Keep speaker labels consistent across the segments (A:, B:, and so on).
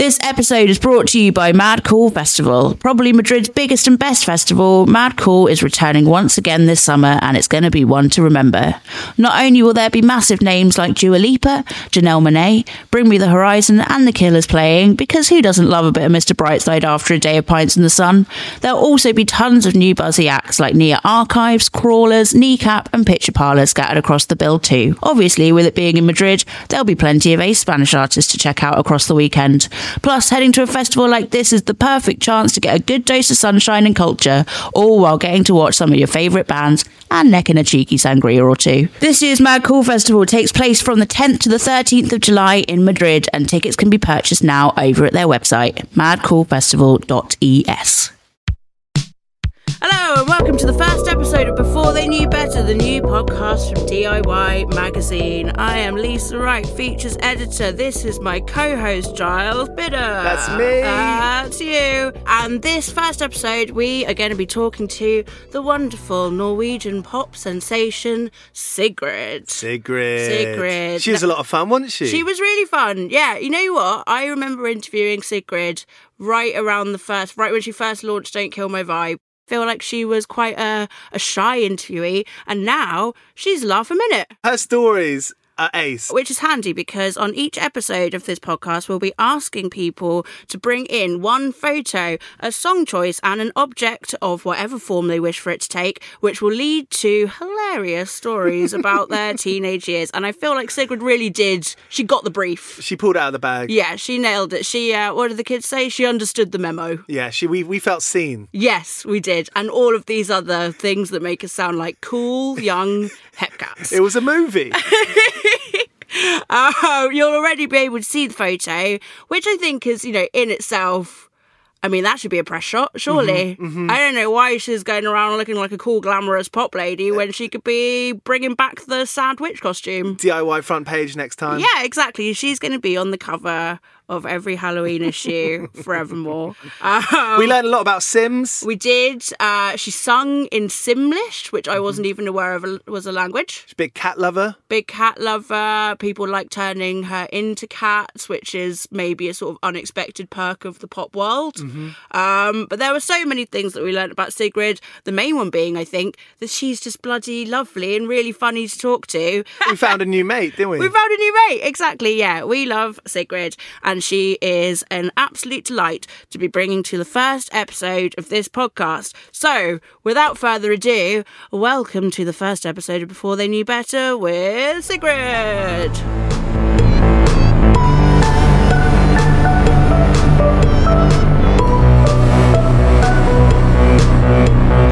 A: This episode is brought to you by Mad Cool Festival. Probably Madrid's biggest and best festival, Mad Cool is returning once again this summer and it's going to be one to remember. Not only will there be massive names like Dua Lipa, Janelle Monáe, Bring Me the Horizon and The Killers playing, because who doesn't love a bit of Mr. Brightside after a day of pints in the sun? There'll also be tons of new buzzy acts like Nia Archives, Crawlers, Kneecap and Picture Parlour scattered across the bill too. Obviously, with it being in Madrid, there'll be plenty of ace Spanish artists to check out across the weekend. Plus, heading to a festival like this is the perfect chance to get a good dose of sunshine and culture, all while getting to watch some of your favourite bands and necking a cheeky sangria or two. This year's Mad Cool Festival takes place from the 10th to the 13th of July in Madrid, and tickets can be purchased now over at their website, madcoolfestival.es. Hello, and welcome to the first episode of Before They Knew Better, the new podcast from DIY Magazine. I am Lisa Wright, features editor. This is my co host, Giles Bidder.
B: That's me.
A: That's you. And this first episode, we are going to be talking to the wonderful Norwegian pop sensation, Sigrid.
B: Sigrid.
A: Sigrid.
B: She was a lot of fun, wasn't she?
A: She was really fun. Yeah, you know what? I remember interviewing Sigrid right around the first, right when she first launched Don't Kill My Vibe. Feel like she was quite a, a shy interviewee, and now she's laugh a minute.
B: Her stories are ace.
A: Which is handy because on each episode of this podcast, we'll be asking people to bring in one photo, a song choice, and an object of whatever form they wish for it to take, which will lead to hilarious stories about their teenage years. And I feel like Sigrid really did. She got the brief.
B: She pulled out of the bag.
A: Yeah, she nailed it. She, uh, what did the kids say? She understood the memo.
B: Yeah, she we, we felt seen.
A: Yes, we did. And all of these other things that make us sound like cool, young hepcats.
B: It was a movie.
A: uh, you'll already be able to see the photo, which I think is, you know, in itself. I mean, that should be a press shot, surely.
B: Mm-hmm, mm-hmm.
A: I don't know why she's going around looking like a cool, glamorous pop lady when she could be bringing back the sad witch costume.
B: DIY front page next time.
A: Yeah, exactly. She's going to be on the cover of every Halloween issue forevermore. Um,
B: we learned a lot about Sims.
A: We did. Uh, she sung in Simlish, which I wasn't even aware of was a language.
B: She's a big cat lover.
A: Big cat lover. People like turning her into cats, which is maybe a sort of unexpected perk of the pop world.
B: Mm-hmm.
A: Um, but there were so many things that we learned about Sigrid. The main one being, I think, that she's just bloody lovely and really funny to talk to.
B: we found a new mate, didn't we?
A: We found a new mate, exactly. Yeah, we love Sigrid, and she is an absolute delight to be bringing to the first episode of this podcast. So, without further ado, welcome to the first episode of Before They Knew Better with Sigrid.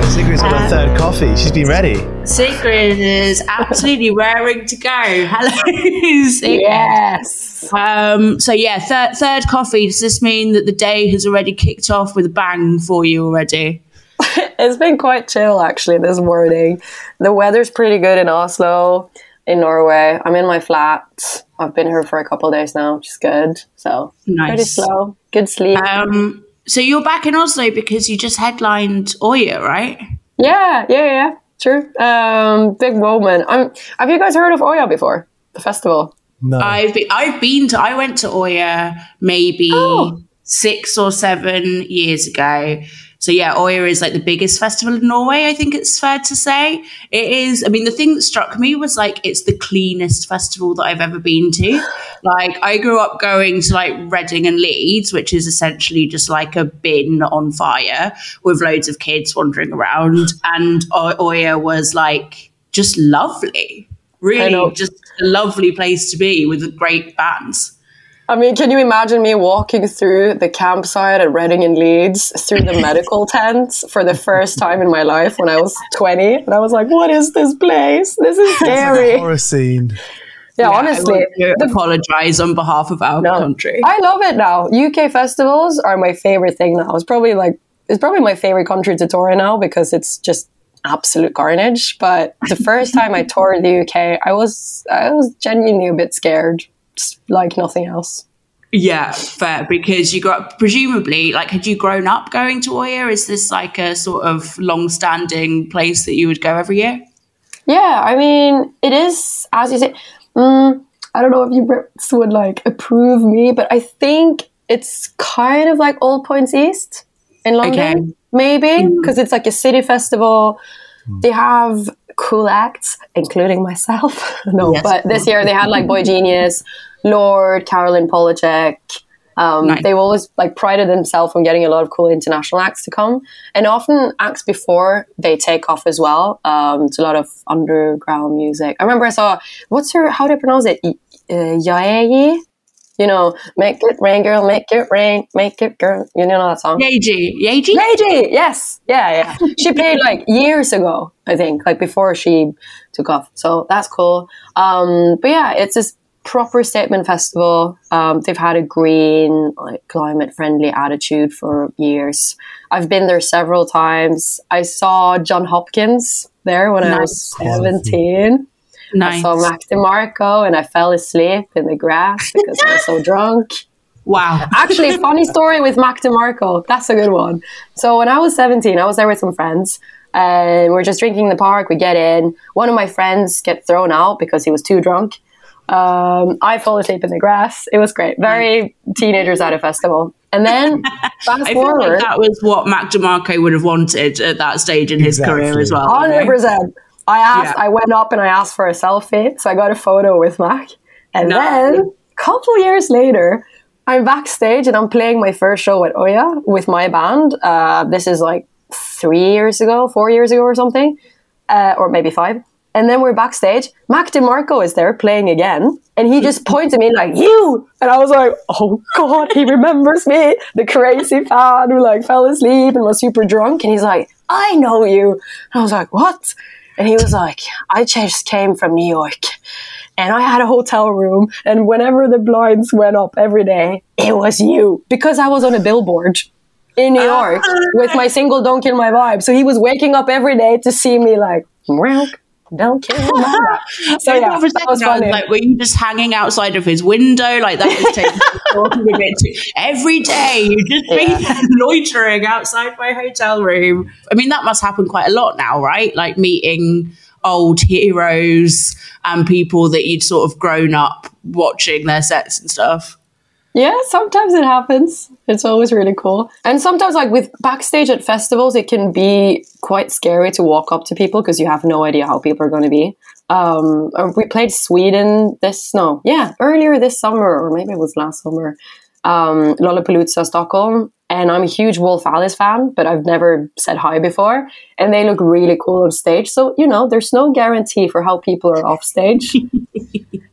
B: Sigrid's on her third coffee. She's been ready.
A: Sigrid is absolutely raring to go. Hello, Sigrid.
C: Yes.
A: Um, so yeah, third third coffee. Does this mean that the day has already kicked off with a bang for you already?
C: it's been quite chill actually this morning. The weather's pretty good in Oslo, in Norway. I'm in my flat. I've been here for a couple of days now, which is good. So
A: Nice.
C: pretty slow. Good sleep.
A: Um, so you're back in Oslo because you just headlined Oya, right?
C: yeah, yeah, yeah. True. Um, big moment. I'm, have you guys heard of Oya before? The festival.
B: No.
A: I've been, I've been to I went to Oya maybe
C: Oh.
A: six or seven years ago. So yeah, Oya is like the biggest festival in Norway. I think it's fair to say it is. I mean, the thing that struck me was like it's the cleanest festival that I've ever been to. Like I grew up going to like Reading and Leeds, which is essentially just like a bin on fire with loads of kids wandering around, and Oya was like just lovely. Really, just a lovely place to be with great bands.
C: I mean, can you imagine me walking through the campsite at Reading and Leeds through the medical tents for the first time in my life when I was 20? And I was like, what is this place? This is scary.
B: It's Horror scene.
C: Yeah, honestly.
A: I apologize on behalf of our country.
C: I love it now. UK festivals are my favorite thing now. It's probably like it's probably my favorite country to tour in now because it's just absolute carnage. But the first time I toured the UK, I was I was genuinely a bit scared, just like nothing else.
A: Yeah, fair. Because you got presumably like had you grown up going to Oya? Is this like a sort of long-standing place that you would go every year?
C: Yeah, I mean, it is as you say. Mm, I don't know if you Brits would like approve me, but I think it's kind of like All Points East in London,
A: Okay. Mm.
C: maybe because it's like a city festival. They have cool acts, including myself. no,
A: Yes.
C: but this year they had like boygenius, Lorde, Caroline Polachek. Um,
A: Nice.
C: They've always like prided themselves on getting a lot of cool international acts to come, and often acts before they take off as well. Um, it's a lot of underground music. I remember I saw what's her how do I pronounce it? Y- Uh, Yaeyi? You know, make it rain, girl, make it rain, make it girl. You know that song?
A: Yaeji. Yaeji?
C: Lady, yes, yeah, yeah. She played like years ago, I think, like before she took off. So that's cool. Um, but yeah, it's this proper statement festival. Um, they've had a green, like climate friendly attitude for years. I've been there several times. I saw Jon Hopkins there when I was seventeen.
A: Nice.
C: I saw Mac DeMarco, and I fell asleep in the grass because I was so drunk.
A: Wow.
C: Actually, funny story with Mac DeMarco. That's a good one. So when I was 17, I was there with some friends. And we're just drinking in the park. We get in. One of my friends gets thrown out because he was too drunk. Um, I fall asleep in the grass. It was great. Very teenagers at a festival. And then fast
A: I feel
C: forward,
A: like that was what Mac DeMarco would have wanted at that stage in his
B: Exactly.
A: career as well.
C: hundred
A: know?
C: percent. I asked.
A: Yeah.
C: I went up and I asked for a selfie, so I got a photo with Mac. And
A: Nice.
C: then a couple years later, I'm backstage and I'm playing my first show at Oya with my band. Uh, this is like three years ago, four years ago, or something, uh, or maybe five. And then we're backstage. Mac DeMarco is there playing again, and he just points at me like "you," and I was like, "Oh God, he remembers me, the crazy fan who like fell asleep and was super drunk." And he's like, "I know you," and I was like, "What?" And he was like, "I just came from New York." and I had a hotel room. And whenever the blinds went up every day, it was you because I was on a billboard in New York ah. with my single "Don't Kill My Vibe." So he was waking up every day to see me like, "Well, don't kill vibe." So yeah,
A: thought for a
C: that was funny.
A: like, were you just hanging outside of his window? Like that was taking a bit too. Every day you just be loitering outside my hotel room. I mean, that must happen quite a lot now, right? Like meeting old heroes and people that you'd sort of grown up watching their sets and stuff.
C: Yeah, sometimes it happens. It's always really cool. And sometimes, like with backstage at festivals, it can be quite scary to walk up to people because you have no idea how people are going to be. Um, uh, we played Sweden this, no, yeah, earlier this summer, or maybe it was last summer, um, Lollapalooza, Stockholm. And I'm a huge Wolf Alice fan, but I've never said hi before. And they look really cool on stage. So, you know, there's no guarantee for how people are off stage.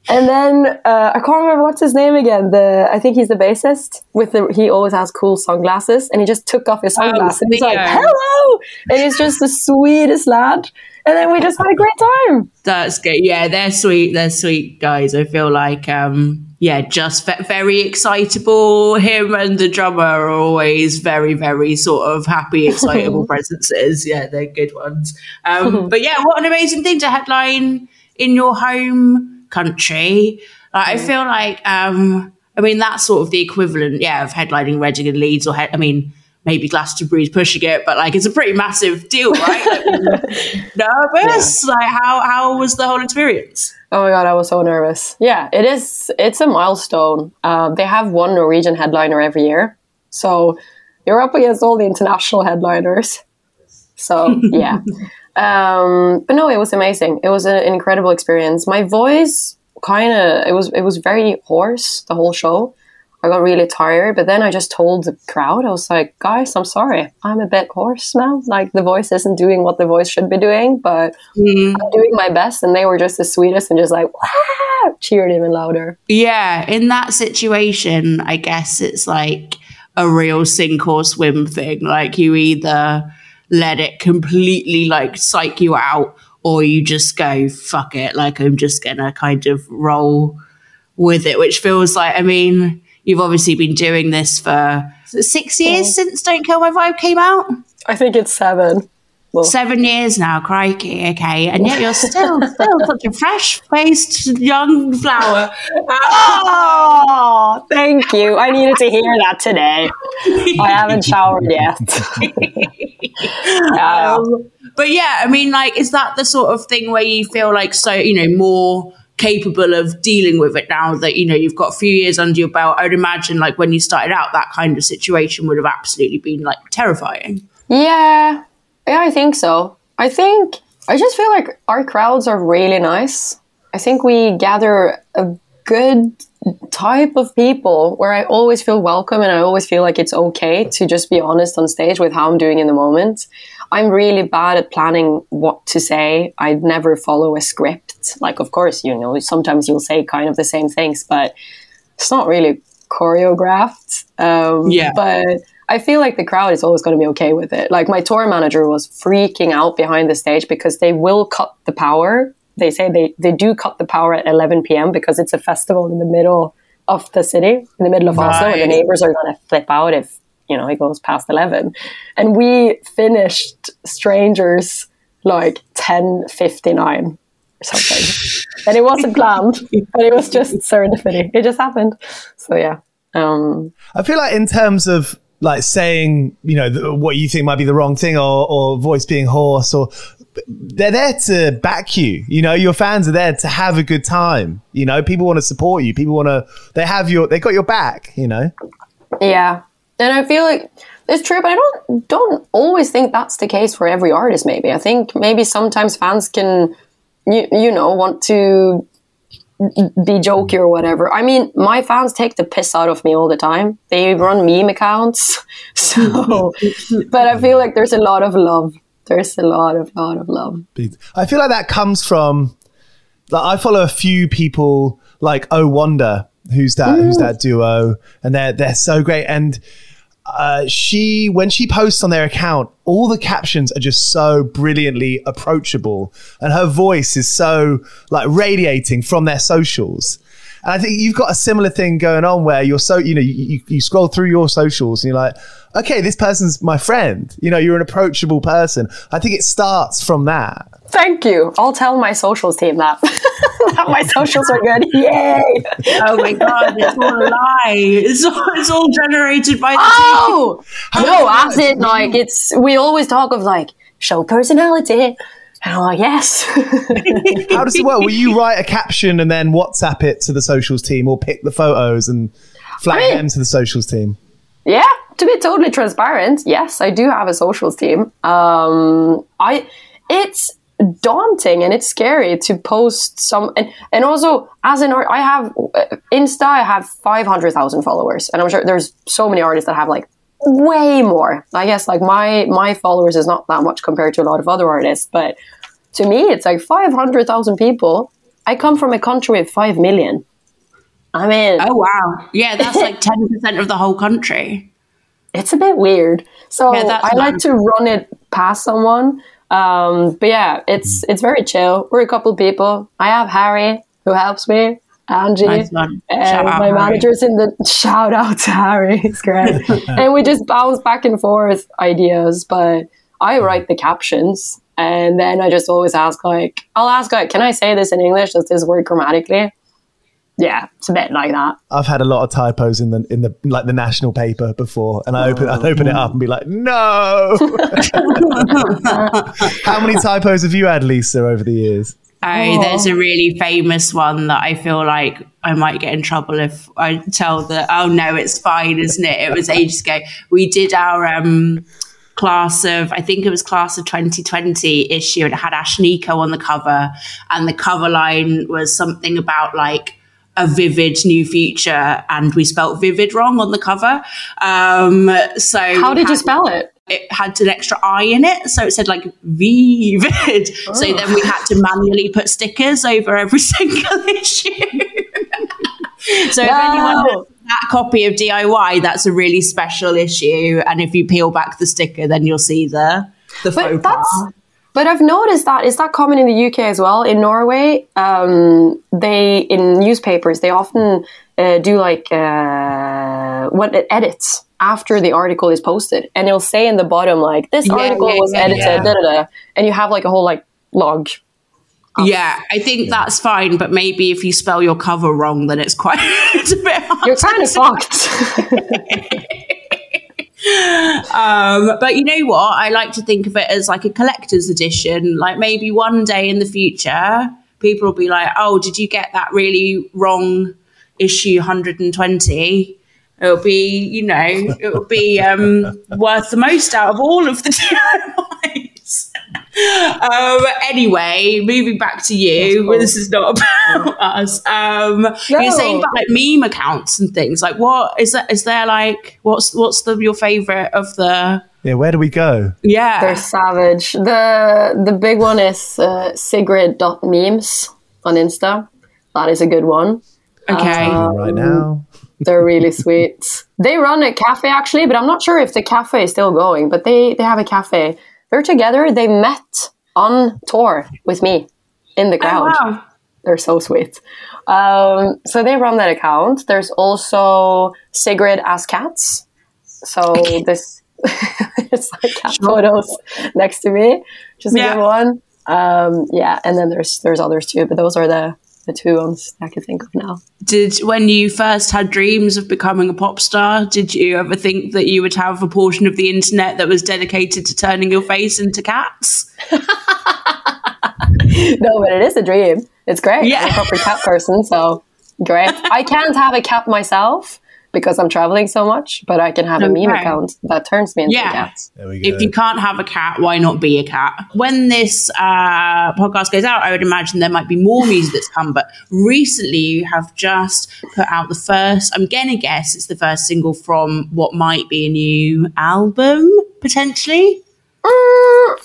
C: And then uh, I can't remember what's his name again. The I think he's the bassist. With the he always has cool sunglasses, and he just took off his sunglasses. and he's like, "Hello!" And he's just the sweetest lad. And then we just had a great time.
A: That's good. Yeah, they're sweet. They're sweet guys. I feel like, um, yeah, just ve- very excitable. Him and the drummer are always very, very sort of happy, excitable presences. Yeah, they're good ones. Um, but yeah, what an amazing thing to headline in your home country. Like, I feel like, um, I mean, that's sort of the equivalent, yeah, of headlining Reading and Leeds, or he- I mean, maybe Glastonbury's pushing it, but like it's a pretty massive deal, right? Like, nervous? Like, how how was the whole experience?
C: Oh my god, I was so nervous. Yeah, it is. It's a milestone. Um, they have one Norwegian headliner every year, so you're up against all the international headliners. So yeah, um, but no, it was amazing. It was an incredible experience. My voice kind of it was it was very hoarse the whole show. I got really tired, but then I just told the crowd, I was like, guys, I'm sorry. I'm a bit hoarse now. Like the voice isn't doing what the voice should be doing, but mm. I'm doing my best. And they were just the sweetest and just like, wow, cheered even louder.
A: Yeah, in that situation, I guess it's like a real sink or swim thing. Like you either let it completely like psych you out, or you just go fuck it. Like I'm just gonna kind of roll with it, which feels like I mean you've obviously been doing this for six years since Don't Kill My Vibe came out.
C: I think it's seven. Well,
A: Seven years now, crikey, okay, and yet you're still still such a fresh faced young flower.
C: oh, thank you. I needed to hear that today. I haven't showered yet.
A: Um, but yeah, I mean, like, is that the sort of thing where you feel like so, you know, more capable of dealing with it now that you know you've got a few years under your belt. I would imagine like when you started out, that kind of situation would have absolutely been like terrifying.
C: Yeah, yeah, I think so. I think I just feel like our crowds are really nice. I think we gather a good type of people where I always feel welcome and I always feel like it's okay to just be honest on stage with how I'm doing in the moment. I'm really bad at planning what to say. I never follow a script. Like, of course, you know, sometimes you'll say kind of the same things, but it's not really choreographed. Um,
A: Yeah.
C: But I feel like the crowd is always going to be okay with it. Like, my tour manager was freaking out behind the stage because they will cut the power. They say they, they do cut the power at 11 p.m. because it's a festival in the middle of the city, in the middle of Oslo, and the neighbors are going to flip out if you know it goes past 11 and we finished strangers like 10.59 or something and it wasn't planned but it was just serendipity it just happened so yeah um,
B: I feel like in terms of like saying, you know, the, what you think might be the wrong thing or, or voice being hoarse or they're there to back you. You know, your fans are there to have a good time. You know, people want to support you. People want to, they have your, they got your back, you know?
C: yeah and i feel like it's true but i don't don't always think that's the case for every artist maybe i think maybe sometimes fans can you, you know want to be jokey or whatever. I mean, my fans take the piss out of me all the time. They run meme accounts. So, but I feel like there's a lot of love. There's a lot of, lot of love.
B: I feel like that comes from, like, I follow a few people like Oh Wonder, who's that, who's mm. that duo, and they're, they're so great. And, uh, she when she posts on their account, all the captions are just so brilliantly approachable, and her voice is so like radiating from their socials. And I think you've got a similar thing going on where you're so you know you, you, you scroll through your socials and you're like, okay, this person's my friend. You know, you're an approachable person. I think it starts from that.
C: Thank you. I'll tell my socials team that. that my socials are good. Yay.
A: Oh my god, it's all a lie. It's all, it's all generated by the
C: Oh
B: How
C: no,
B: does
C: as it like it's we always talk of like show personality. And I'm like, yes.
B: How does it work? Will you write a caption and then WhatsApp it to the socials team, or pick the photos and flag
C: I mean-
B: them to the socials team?
C: yeah, to be totally transparent, yes, I do have a socials team. Um I it's daunting and it's scary to post some and, and also as an art I have uh, Insta I have 500,000 followers and I'm sure there's so many artists that have like way more. I guess like my my followers is not that much compared to a lot of other artists, but to me it's like 500,000 people. I come from a country with 5 million. I mean,
A: Oh wow. Yeah, that's like ten percent of the whole country.
C: it's a bit weird. So
A: Yeah, that's
C: I like to run it past someone. Um, but yeah, it's it's very chill. We're a couple people. I have Harry who helps me, Angie,
A: Nice
C: and
A: out,
C: my
A: Harry.
C: manager's in the shout out to Harry. It's great, and we just bounce back and forth ideas. But I write the captions, and then I just always ask like, I'll ask like, can I say this in English? Does this work grammatically? Yeah, it's a bit like that.
B: I've had a lot of typos in the in the like the national paper before, and I open I open it up and be like, no. How many typos have you had, Lisa, over the years?
A: Oh, there's a really famous one that I feel like I might get in trouble if I tell the. Oh no, it's fine, isn't it? It was ages ago. We did our um, class of, I think it was class of 2020 issue, and it had Ashnikko on the cover, and the cover line was something about like a vivid new future, and we spelt vivid wrong on the cover. Um, so
C: How did you spell it?
A: It had an extra I in it, so it said like vivid. So then we had to manually put stickers over every single issue. so if anyone has that copy of DIY, that's a really special issue, and if you peel back the sticker, then you'll see the the
C: But
A: faux
C: that's but I've noticed that is that common in the UK as well. In Norway, um, they in newspapers they often uh, do like uh, what edits after the article is posted, and it'll say in the bottom like this
A: Yeah,
C: article
A: yeah,
C: was
A: yeah,
C: edited,
B: yeah.
C: da da da, and you have like a whole like log.
A: Yeah, I think that's fine, but maybe if you spell your cover wrong, then it's quite it's a bit hard.
C: You're kind of fucked.
A: Um, but you know what? I like to think of it as like a collector's edition. Like maybe one day in the future, people will be like, "Oh, did you get that really wrong issue 120?" It'll be, you know, it'll be um, worth the most out of all of the DIYs. um, anyway, moving back to you. Cool. This is not about us. Um, no. You're saying about like meme accounts and things. Like, what is that? Is there like what's what's the your favorite of the?
B: Yeah, where do we go?
A: Yeah,
C: they're savage. the The big one is uh, Sigrid.memes on Insta. That is a good one.
A: Okay,
B: um, right now.
C: They're really sweet. They run a cafe actually, but I'm not sure if the cafe is still going. But they they have a cafe. They're together. They met on tour with me in the crowd. Oh, wow. They're so sweet. Um, so they run that account. There's also Sigrid as cats. So this it's like cat photos next to me, just yeah. a good one. Um, yeah, and then there's there's others too, but those are the the two ones I can think of now.
A: Did when you first had dreams of becoming a pop star, did you ever think that you would have a portion of the internet that was dedicated to turning your face into cats?
C: no, but it is a dream. It's great. Yeah. I'm a proper cat person, so great. I can't have a cat myself, because I'm traveling so much, but I can have okay. a meme account that turns me into yeah. a cat.
A: If you can't have a cat, why not be a cat? When this uh, podcast goes out, I would imagine there might be more music that's come, but recently you have just put out the first, I'm going to guess it's the first single from what might be a new album, potentially.
C: Um,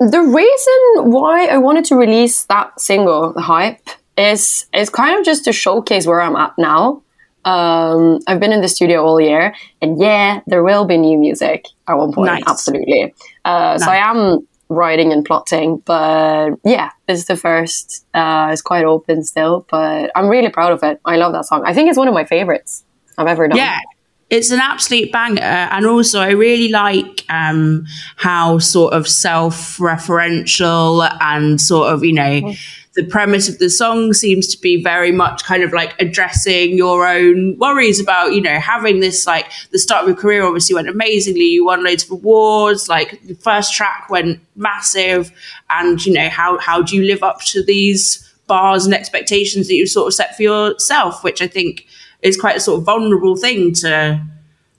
C: the reason why I wanted to release that single, The Hype, is is kind of just to showcase where I'm at now. Um, I've been in the studio all year, and yeah, there will be new music at one point. Nice. Absolutely. Uh, nice. So I am writing and plotting, but yeah, this is the first. Uh, it's quite open still, but I'm really proud of it. I love that song. I think it's one of my favorites I've ever done.
A: Yeah, it's an absolute banger and also i really like um, how sort of self-referential and sort of you know mm the premise of the song seems to be very much kind of like addressing your own worries about, you know, having this like the start of your career obviously went amazingly. You won loads of awards, like the first track went massive. And, you know, how, how do you live up to these bars and expectations that you sort of set for yourself, which I think is quite a sort of vulnerable thing to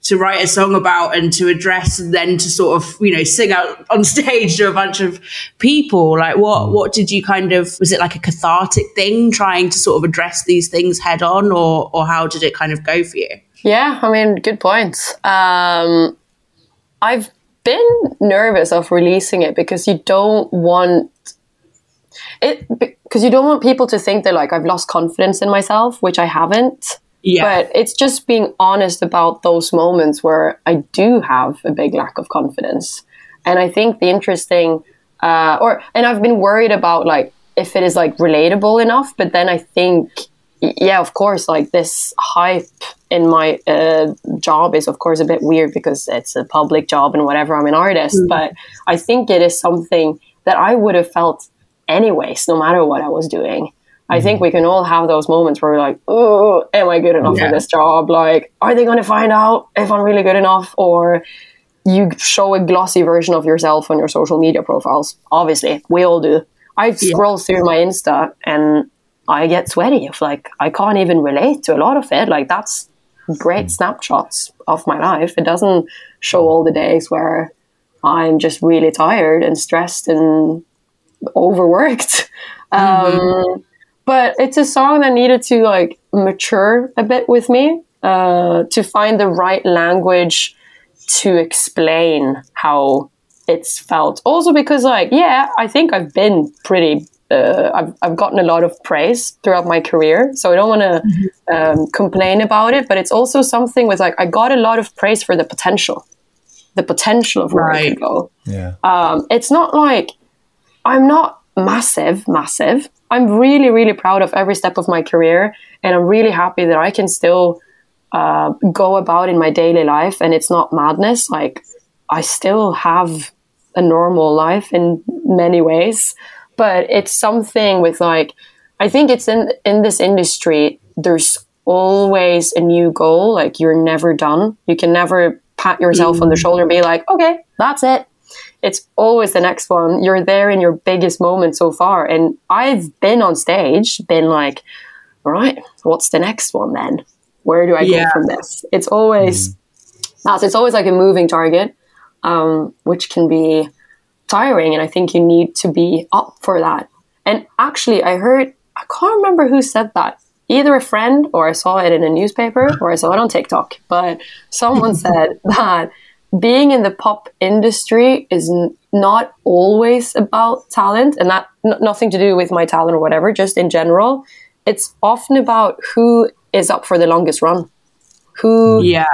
A: to write a song about and to address and then to sort of you know sing out on stage to a bunch of people. Like what what did you kind of was it like a cathartic thing trying to sort of address these things head on or or how did it kind of go for you?
C: Yeah i mean good points. Um i've been nervous of releasing it because you don't want it because you don't want people to think that like i've lost confidence in myself which i haven't yeah. But it's just being honest about those moments where I do have a big lack of confidence. And I think the interesting, uh, or, and I've been worried about like if it is like relatable enough, but then I think, yeah, of course, like this hype in my uh, job is of course a bit weird because it's a public job and whatever, I'm an artist. Mm. But I think it is something that I would have felt anyways, no matter what I was doing. I think mm-hmm. we can all have those moments where we're like, oh, am I good enough yeah. for this job? Like, are they going to find out if I'm really good enough? Or you show a glossy version of yourself on your social media profiles. Obviously, we all do. I scroll yeah. through my Insta and I get sweaty. If like I can't even relate to a lot of it. Like that's great mm. snapshots of my life. It doesn't show all the days where I'm just really tired and stressed and overworked. Mm-hmm. Um, but it's a song that needed to like mature a bit with me uh, to find the right language to explain how it's felt. Also because like yeah, I think I've been pretty. Uh, I've I've gotten a lot of praise throughout my career, so I don't want to mm-hmm. um, complain about it. But it's also something with like I got a lot of praise for the potential, the potential of where right. I could go.
B: Yeah,
C: um, it's not like I'm not massive, massive, I'm really, really proud of every step of my career, and I'm really happy that I can still uh, go about in my daily life, and it's not madness. Like I still have a normal life in many ways, but it's something with like I think it's in in this industry. There's always a new goal. Like you're never done. You can never pat yourself mm. on the mm. shoulder and be like, okay, that's it. It's always the next one. You're there in your biggest moment so far. And I've been on stage, been like, all right, what's the next one then? Where do I go from this? It's always that's it's always like a moving target, um, which can be tiring. And I think you need to be up for that. And actually, I heard I can't remember who said that. Either a friend or I saw it in a newspaper or I saw it on TikTok. But someone said that being in the pop industry is n- not always about talent and that n- nothing to do with my talent or whatever, just in general. It's often about who is up for the longest run. Who
A: Yeah.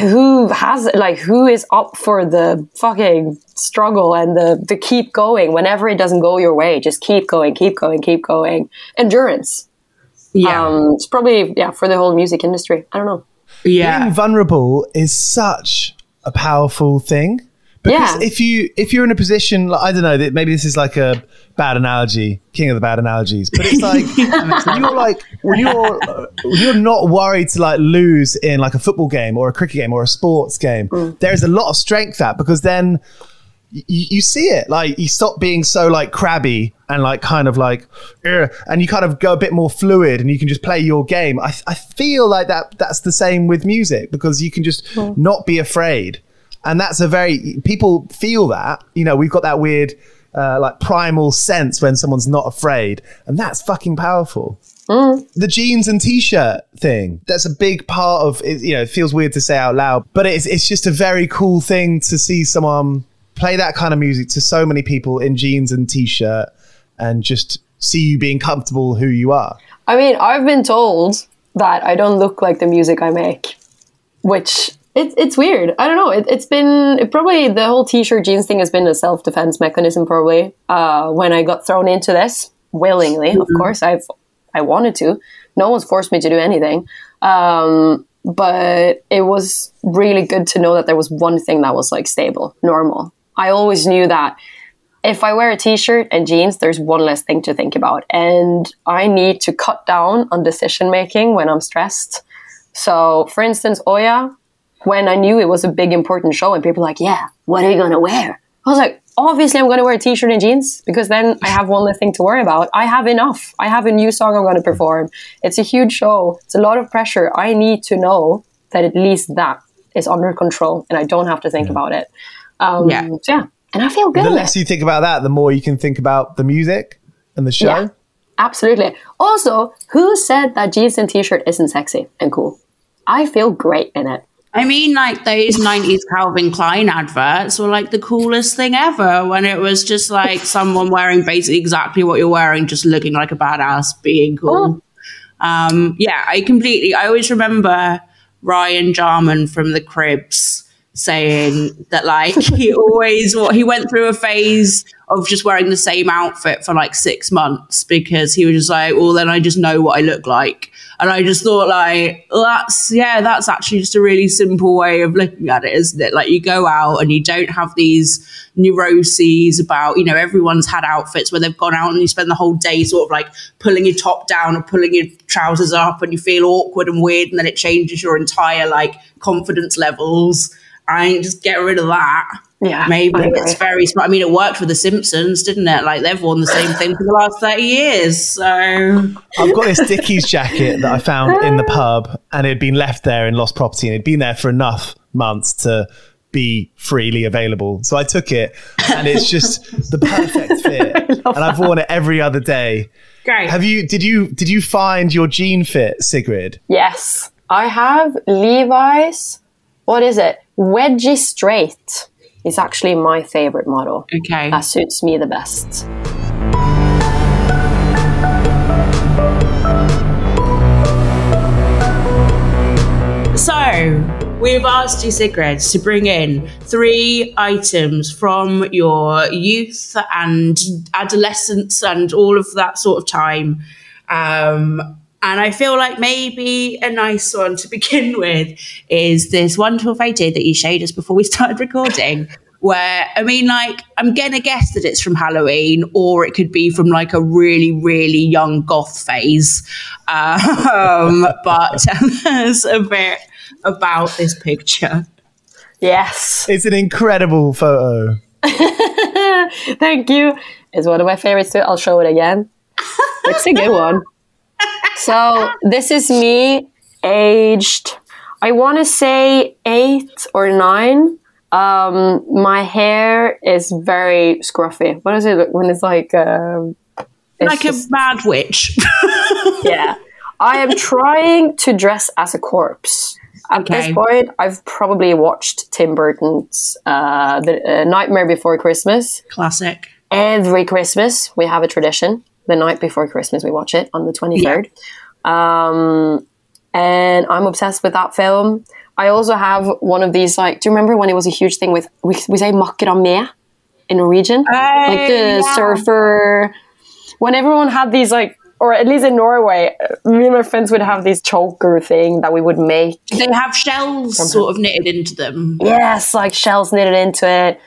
C: who has like who is up for the fucking struggle and the the keep going whenever it doesn't go your way just keep going keep going keep going endurance
A: Yeah.
C: um it's probably yeah for the whole music industry i don't know
A: yeah.
B: being vulnerable is such a powerful thing. Because
C: Yeah.
B: if you if you're in a position like, i don't know that maybe this is like a bad analogy king of the bad analogies but it's like when you're like when you're uh, when you're not worried to like lose in like a football game or a cricket game or a sports game. There's a lot of strength that because then you, you see it like you stop being so like crabby and like kind of like and you kind of go a bit more fluid and you can just play your game. I, I feel like that that's the same with music because you can just not be afraid. And that's a very people feel that you know we've got that weird uh, like primal sense when someone's not afraid and that's fucking powerful. The jeans and t-shirt thing that's a big part of it you know it feels weird to say out loud but it's it's just a very cool thing to see someone play that kind of music to so many people in jeans and t-shirt and just see you being comfortable who you are.
C: I mean i've been told that i don't look like the music i make which it, it's weird. I don't know. It, it's been it probably the whole t-shirt jeans thing has been a self-defense mechanism probably uh, when i got thrown into this willingly of course. I've i wanted to. No one's forced me to do anything. Um, but it was really good to know that there was one thing that was like stable normal i always knew that if I wear a t-shirt and jeans, there's one less thing to think about. And I need to cut down on decision making when I'm stressed. So for instance, Oya, when I knew it was a big important show and people were like, yeah, what are you going to wear? I was like, obviously I'm going to wear a t-shirt and jeans because then I have one less thing to worry about. I have enough. I have a new song I'm going to perform. It's a huge show. It's a lot of pressure. I need to know that at least that is under control and I don't have to think about it. Um,
A: Yeah.
C: yeah. And I feel good.
B: the less you think about that the more you can think about the music and the show
C: Yeah, absolutely. Also, who said that jeans and t-shirt isn't sexy and cool? I feel great in it.
A: I mean, like those 90s Calvin Klein adverts were like the coolest thing ever when it was just like someone wearing basically exactly what you're wearing, just looking like a badass, being cool. Um, yeah, I completely, I always remember Ryan Jarman from the Cribs saying that like he always he went through a phase of just wearing the same outfit for like six months because he was just like well then i just know what i look like. And i just thought like well, that's yeah that's actually just a really simple way of looking at it isn't it? Like you go out and you don't have these neuroses about you know everyone's had outfits where they've gone out and you spend the whole day sort of like pulling your top down or pulling your trousers up and you feel awkward and weird and then it changes your entire like confidence levels and just get rid of that
C: Yeah,
A: maybe it's very smart. I mean, it worked for The Simpsons, didn't it? Like they've worn the same thing for the last thirty years. So
B: I've got this Dickies jacket that I found in the pub, and it had been left there in lost property, and it'd been there for enough months to be freely available. So I took it, and it's just the perfect fit, and I've worn it every other day.
A: great.
B: Have you? Did you? Did you find your jean fit, Sigrid?
C: Yes, I have Levi's. What is it? Wedgie straight is actually my favorite model.
A: okay.
C: That suits me the best.
A: So we've asked you, Sigrid, to bring in three items from your youth and adolescence and all of that sort of time. Um, and I feel like maybe a nice one to begin with is this wonderful photo that you showed us before we started recording. Where I mean, like, I'm gonna guess that it's from Halloween, or it could be from like a really, really young goth phase. Um, but tell us a bit about this picture.
C: Yes.
B: It's an incredible photo.
C: Thank you. It's one of my favorites too. I'll show it again. It's a good one. So this is me aged, I want to say eight or nine. Um, my hair is very scruffy. What is it look when it's like, um, it's
D: like
C: just-
D: a mad witch.
C: yeah. I am trying to dress as a corpse. At
D: Okay.
C: this point, I've probably watched Tim Burton's uh, the, uh, Nightmare Before Christmas.
D: Classic.
C: Every Christmas, we have a tradition. The night before Christmas, we watch it on the 23rd. Um, and I'm obsessed with that film. I also have one of these, like, do you remember when it was a huge thing with, we, we say macramé in Norwegian? like the
D: yeah.
C: surfer. When everyone had these, like, or at least in Norway, uh, me and my friends would have these choker thing that we would make.
D: They have shells sort of knitted into them.
C: Yes, like shells knitted into it.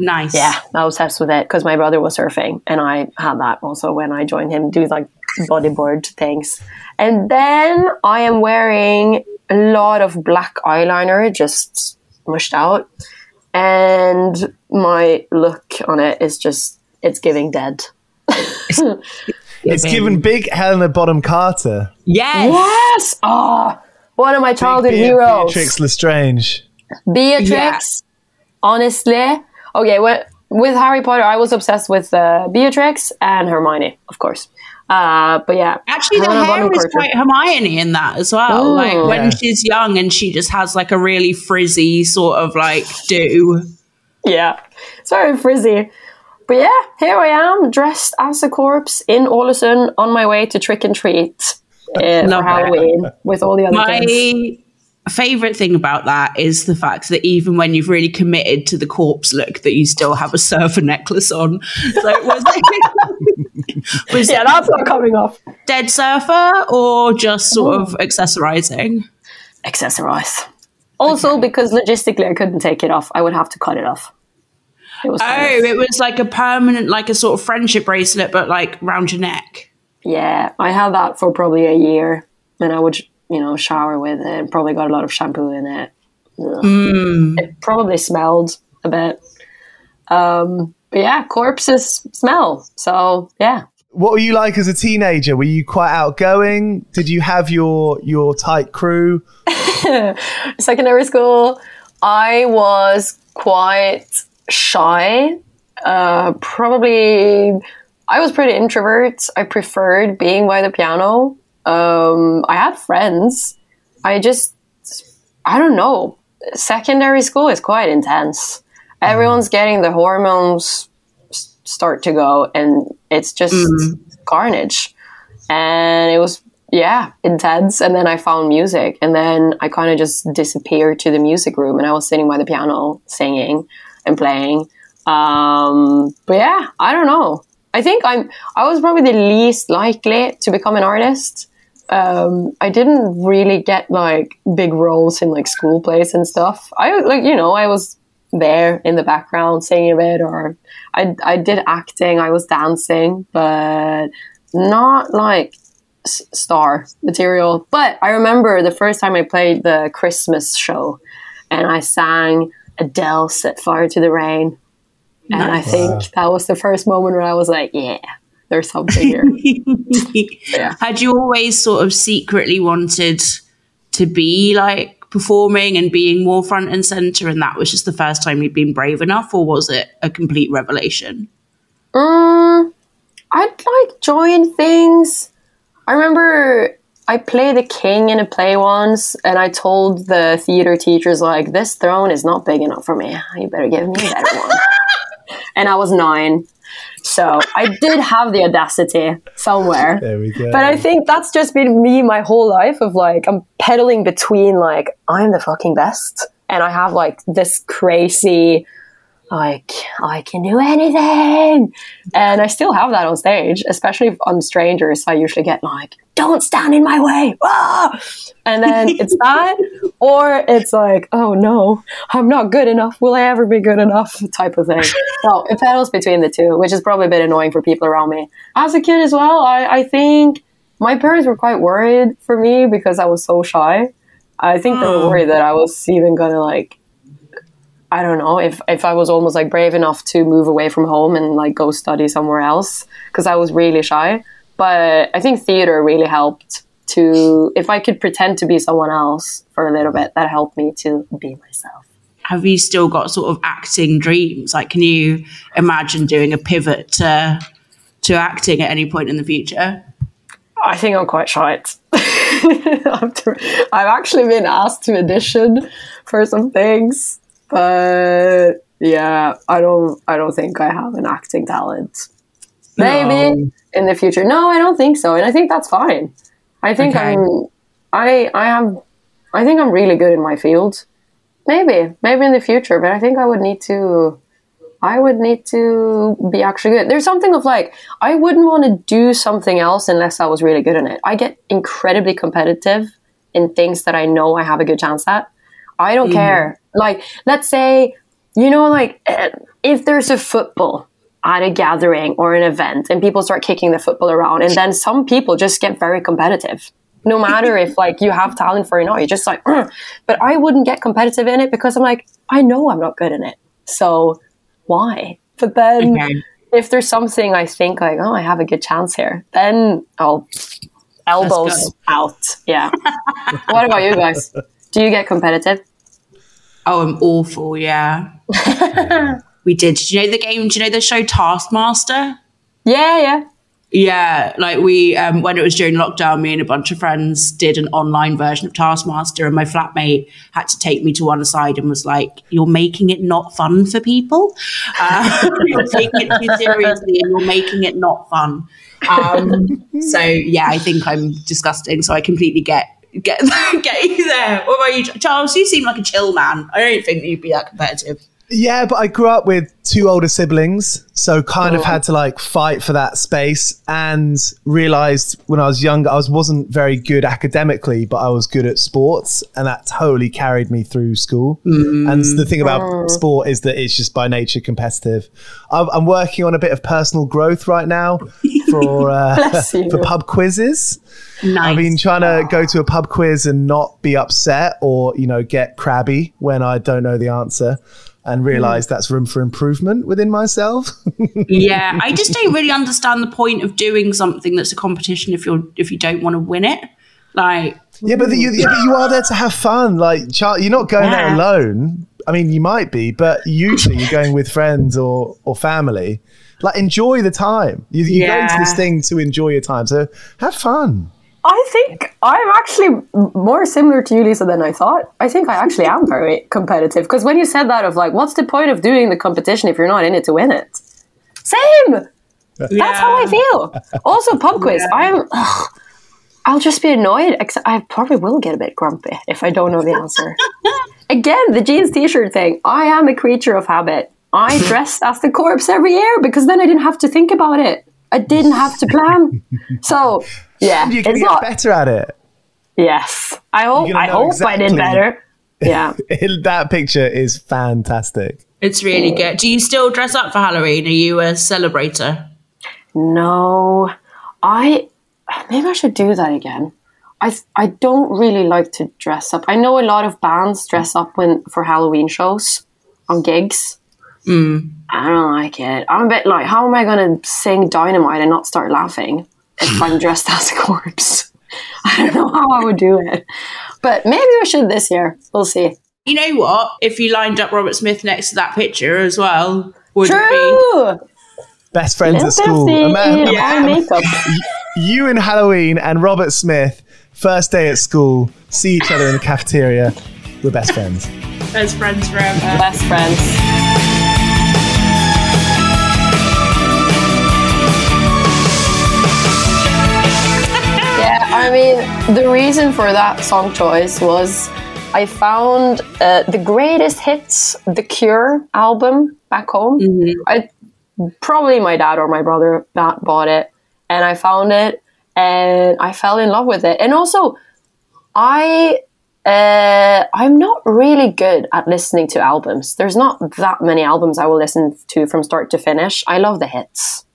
D: Nice.
C: Yeah, I was obsessed with it because my brother was surfing, and I had that also when I joined him do like bodyboard things. And then I am wearing a lot of black eyeliner, just mushed out, and my look on it is just it's giving dead.
B: It's given big Helena Bonham Carter.
D: Yes.
C: Yes, ah, one of my childhood
B: Bea-
C: heroes,
B: Beatrix Lestrange.
C: Beatrix. Honestly, okay. With, with Harry Potter, I was obsessed with uh, Beatrix and Hermione, of course. Uh, but yeah,
D: Actually, the
C: Helena
D: hair
C: Bonham
D: is
C: Carter.
D: quite Hermione in that as well.
C: Oh.
D: like when
B: Yeah.
D: she's young and she just has like a really frizzy sort of like do.
C: Yeah, it's very frizzy. But yeah, here I am, dressed as a corpse in Ålesund on my way to trick and treat uh, for Halloween with all the other
D: My
C: kids.
D: Favorite thing about that is the fact that even when you've really committed to the corpse look, that you still have a surfer necklace on. So was it, was
C: Yeah, that's not coming off.
D: dead surfer or just sort of accessorizing?
C: Accessorize. Also, because logistically I couldn't take it off, I would have to cut it off. It was
D: Oh,
C: of-
D: it was like a permanent, like a sort of friendship bracelet, but like round your neck.
C: yeah, I had that for probably a year, and I would, you know, shower with it. Probably got a lot of shampoo in it. Ugh. It probably smelled a bit. Um, but yeah, corpses smell. So yeah,
B: What were you like as a teenager? Were you quite outgoing? Did you have your your tight crew?
C: secondary school, I was quite shy. Uh, probably, I was pretty introvert. I preferred being by the piano. Um, I had friends. I just, I don't know. Secondary school is quite intense. Everyone's getting the hormones start to go, and it's just carnage. And it was yeah, intense. And then I found music, and then I kind of just disappeared to the music room, and I was sitting by the piano singing and playing. Um, but yeah, I don't know. I think I'm. I was probably the least likely to become an artist. Um, I didn't really get like big roles in like school plays and stuff. I was like, you know, I was there in the background singing a bit, or I I did acting. I was dancing, but not like s- star material. But I remember the first time I played the Christmas show and I sang Adele Set Fire to the Rain. And I think that was the first moment where I was like, yeah, there's something here. Yeah.
D: Had you always sort of secretly wanted to be like performing and being more front and center, and that was just the first time you'd been brave enough, or was it a complete revelation?
C: Mm, I'd like join things. I remember I played a king in a play once, and I told the theater teachers like, "This throne is not big enough for me. You better give me a better one." and I was nine, so I did have the audacity somewhere.
B: There we go.
C: But I think that's just been me my whole life of like I'm pedaling between like I'm the fucking best and I have like this crazy like I can do anything! And I still have that on stage especially on strangers I usually get like don't stand in my way! Ah! and then it's that or it's like oh no I'm not good enough. Will I ever be good enough? type of thing. So it pedals between the two which is probably a bit annoying for people around me. As a kid as well I, I think my parents were quite worried for me because I was so shy. I think they were
D: Oh.
C: worried that I was even gonna like I don't know if if I was almost like brave enough to move away from home and like go study somewhere else because I was really shy. But I think theater really helped to if I could pretend to be someone else for a little bit, that helped me to be myself.
A: Have you still got sort of acting dreams? Like, can you imagine doing a pivot to to acting at any point in the future?
C: I think I'm quite shy. I've actually been asked to audition for some things, but yeah, I don't. I don't think I have an acting talent. Maybe
B: No.
C: in the future. No, I don't think so, and I think that's fine. I think
A: Okay.
C: I'm. I I am. I think I'm really good in my field. Maybe, maybe in the future, but I think I would need to. I would need to be actually good. There's something of like, I wouldn't want to do something else unless I was really good in it. I get incredibly competitive in things that I know I have a good chance at. I don't mm-hmm. care. Like, let's say, you know, like eh, if there's a football at a gathering or an event and people start kicking the football around, and then some people just get very competitive. No matter if like you have talent for it or not, you're just like, "Ugh." but I wouldn't get competitive in it because I'm like, I know I'm not good in it. So why? But then
A: Okay.
C: if there's something I think like, oh, I have a good chance here, then I'll elbows out. Yeah. what about you guys? Do you get competitive?
A: Oh, I'm awful. Yeah. we did. Do you know the game? Do you know the show Taskmaster?
C: Yeah, yeah.
A: Yeah, like we um, when it was during lockdown, me and a bunch of friends did an online version of Taskmaster, and my flatmate had to take me to one side and was like, "You're making it not fun for people. Uh, you're taking it too seriously, and you're making it not fun." Um, so yeah, I think I'm disgusting. So I completely get get get you there. What about you, Charles? You seem like a chill man. I don't think you'd be that competitive.
B: Yeah, but I grew up with two older siblings, so kind of
C: Oh.
B: had to like fight for that space and realized when I was younger I was wasn't very good academically, but I was good at sports and that totally carried me through school. And the thing about sport is that it's just by nature competitive. I'm, I'm working on a bit of personal growth right now for uh, for pub quizzes.
A: Nice.
B: I've been trying to go to a pub quiz and not be upset or, you know, get crabby when I don't know the answer and hmm. realize that's room for improvement within myself.
A: yeah, I just don't really understand the point of doing something that's a competition if you're if you don't want to win it. Like,
B: yeah, but you, yeah, but you are there to have fun. Like, Char- you're not going there alone. I mean, you might be, but usually you're going with friends or, or family. Like, enjoy the time. You, you're going to this thing to enjoy your time. So have fun.
C: I think I'm actually more similar to you, Lisa, than I thought. I think I actually am very competitive because when you said that of like, what's the point of doing the competition if you're not in it to win it? Same. That's how I feel. Also, pub quiz. I'm. ugh, I'll just be annoyed. Except I probably will get a bit grumpy if I don't know the answer. Again, the jeans t-shirt thing. I am a creature of habit. I dressed as the corpse every year because then I didn't have to think about it. I didn't have to plan. So yeah,
B: You can
C: it's
B: get
C: not.
B: better at it.
C: Yes, I hope. I
B: know
C: hope I did better. Yeah.
B: that picture is fantastic.
A: it's really good. Do you still dress up for Halloween? Are you a celebrator?
C: No, I maybe I should do that again. I I don't really like to dress up. I know a lot of bands dress up when for Halloween shows on gigs. Mm. I don't like it. I'm a bit like, how am I going to sing Dynamite and not start laughing if I'm dressed as a corpse? I don't know how I would do it, but maybe I should this year. We'll see.
A: You know what? If you lined up Robert Smith next to that picture as well, would it
C: True.
B: Best friends at school.
C: Pepsi
B: Ima-
A: Yeah.
C: makeup.
B: you and Halloween and Robert Smith, first day at school, see each other in the cafeteria. We're best friends.
A: best friends forever?
C: Best friends. I mean, the reason for that song choice was I found uh, the greatest hits, The Cure album back home. I probably my dad or my brother that bought it, and I found it, and I fell in love with it. And also, I uh, I'm not really good at listening to albums. There's not that many albums I will listen to from start to finish. I love the hits.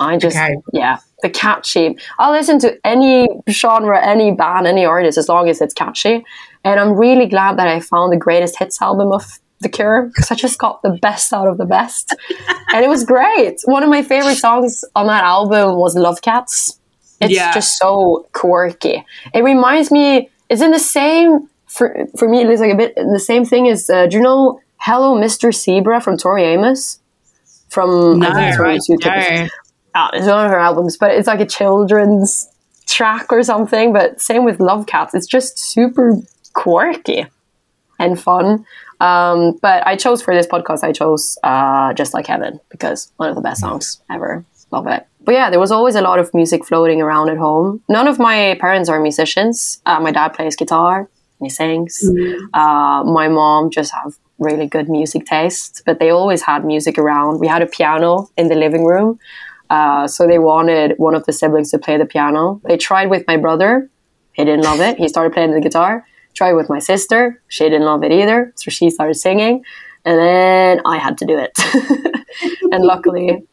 C: I just
A: Okay.
C: yeah, the catchy. I'll listen to any genre, any band, any artist as long as it's catchy. And I'm really glad that I found the greatest hits album of The Cure because I just got the best out of the best, and it was great. One of my favorite songs on that album was "Love Cats." It's
D: Yeah.
C: just so quirky. It reminds me. It's in the same for for me. It's like a bit the same thing as. Uh, do you know "Hello, Mr. Zebra" from Tori Amos? From I
D: No,
C: think it's
D: right, no.
C: It's one of her albums, but it's like a children's track or something. But same with Love Cats, it's just super quirky and fun. Um, but I chose for this podcast, I chose uh, Just Like Heaven because one of the best songs ever. Love it. But yeah, there was always a lot of music floating around at home. None of my parents are musicians. Uh, my dad plays guitar, and he sings. Uh, my mom just have really good music taste, but they always had music around. We had a piano in the living room. Uh, so they wanted one of the siblings to play the piano. They tried with my brother. He didn't love it. He started playing the guitar. Tried with my sister. She didn't love it either. So she started singing. And then I had to do it. and luckily,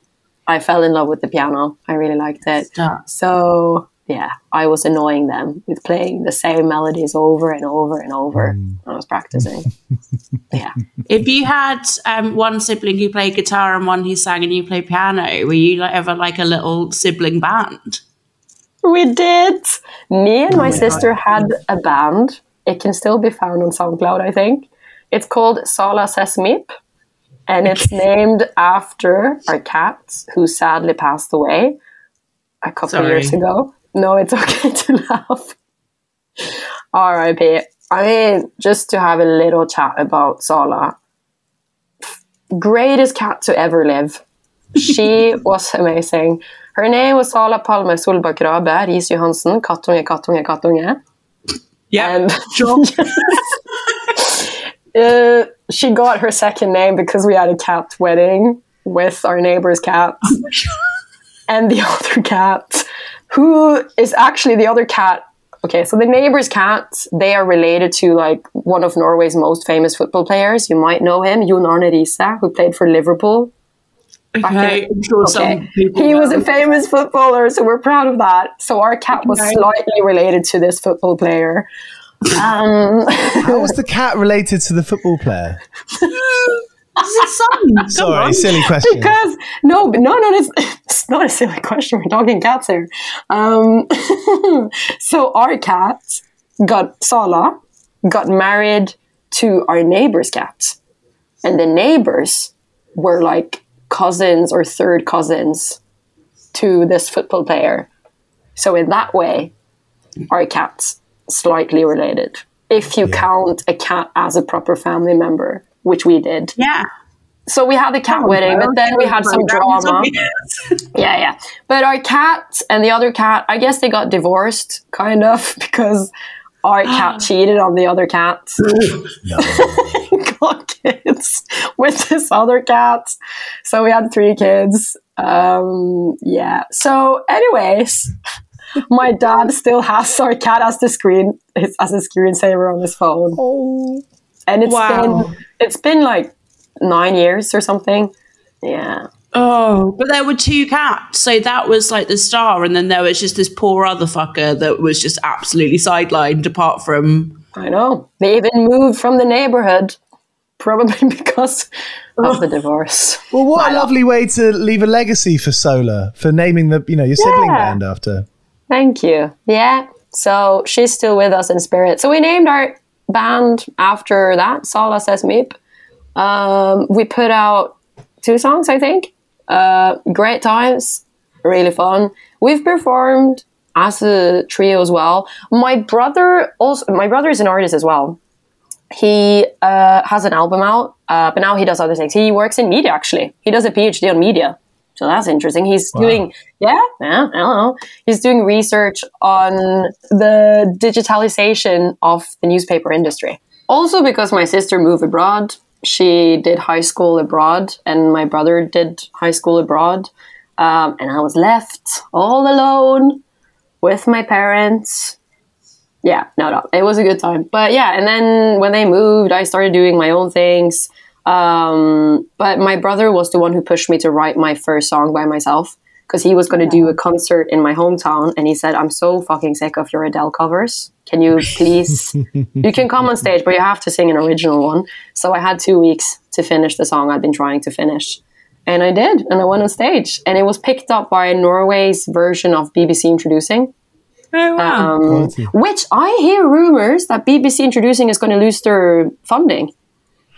C: I fell in love with the piano. I really liked it.
D: Stop.
C: So yeah, I was annoying them with playing the same melodies over and over and over. When I was practicing. yeah.
D: If you had um, one sibling who played guitar and one who sang and you played piano, were you like, ever like a little sibling band?
C: We did. Me and my sister had a band. It can still be found on SoundCloud, I think. It's called Sala Says Meep. And it's named after our cat who sadly passed away a couple
D: Sorry.
C: years ago. No, it's okay to laugh. R.I.P. I mean, just to have a little chat about Sala. Greatest cat to ever live. She was amazing. Her name was Sala Palme Solbakk Rabe Riis Johansen, kattunge, kattunge, kattunge.
D: Yeah.
C: And
D: Sure.
C: uh, she got her second name because we had a cat wedding with our neighbor's cat. and the other cat, who is actually the other cat. Okay, so the neighbor's cat, they are related to like one of Norway's most famous football players. You might know him, Jon Arne Riise, who played for Liverpool.
D: okay. I'm sure
C: Okay.
D: people
C: He was a famous footballer, so we're proud of that. So our cat was slightly related to this football player. Um,
B: How was the cat related to the football player?
D: Son.
B: Sorry,
D: on.
B: silly question.
C: because no, no, no, it's, it's not a silly question. We're talking cats here. Um, so our cat got Sala got married to our neighbor's cat, and the neighbors were like cousins or third cousins to this football player. So in that way, our cat's slightly related. If you count a cat as a proper family member, which we did.
D: Yeah.
C: So we had the cat wedding, but then we had some drama. Yeah, yeah. But our cat and the other cat, I guess they got divorced, kind of, because our cat cheated on the other cat. got kids with this other cat. So we had three kids. Um, yeah. So, anyways, my dad still has our cat as the screen as a screensaver on his phone. And it's
D: Wow.
C: been it's been like nine years or something. Yeah.
D: Oh, but there were two cats. So that was like the star. And then there was just this poor other fucker that was just absolutely sidelined apart from.
C: I know. They even moved from the neighborhood, probably because of the divorce.
B: Well, what a lovely way to leave a legacy for Sala for naming the you know your sibling
C: Yeah.
B: band after.
C: Thank you. Yeah. So she's still with us in spirit. So we named our band after that, Sala Says Meep. Um, we put out two songs, I think. Uh, great times, really fun. We've performed as a trio as well. My brother also, my brother is an artist as well. He uh, has an album out, uh, but now he does other things. He works in media actually. He does a PhD on media. So that's interesting. He's doing, yeah, yeah, I don't know. He's doing research on the digitalization of the newspaper industry. Also, because my sister moved abroad, she did high school abroad, and my brother did high school abroad. Um, and I was left all alone with my parents. Yeah, no, no, it was a good time. But yeah, and then when they moved, I started doing my own things. Um, but my brother was the one who pushed me to write my first song by myself. because he was going to do a concert in my hometown and he said i'm so fucking sick of your adele covers. Can you please you can come on stage but you have to sing an original one. So i had two weeks to finish the song i'd been trying to finish and i did and i went on stage and it was picked up by norway's version of bbc introducing.
A: Oh, wow.
C: um, which i hear rumors that bbc introducing is going to lose their funding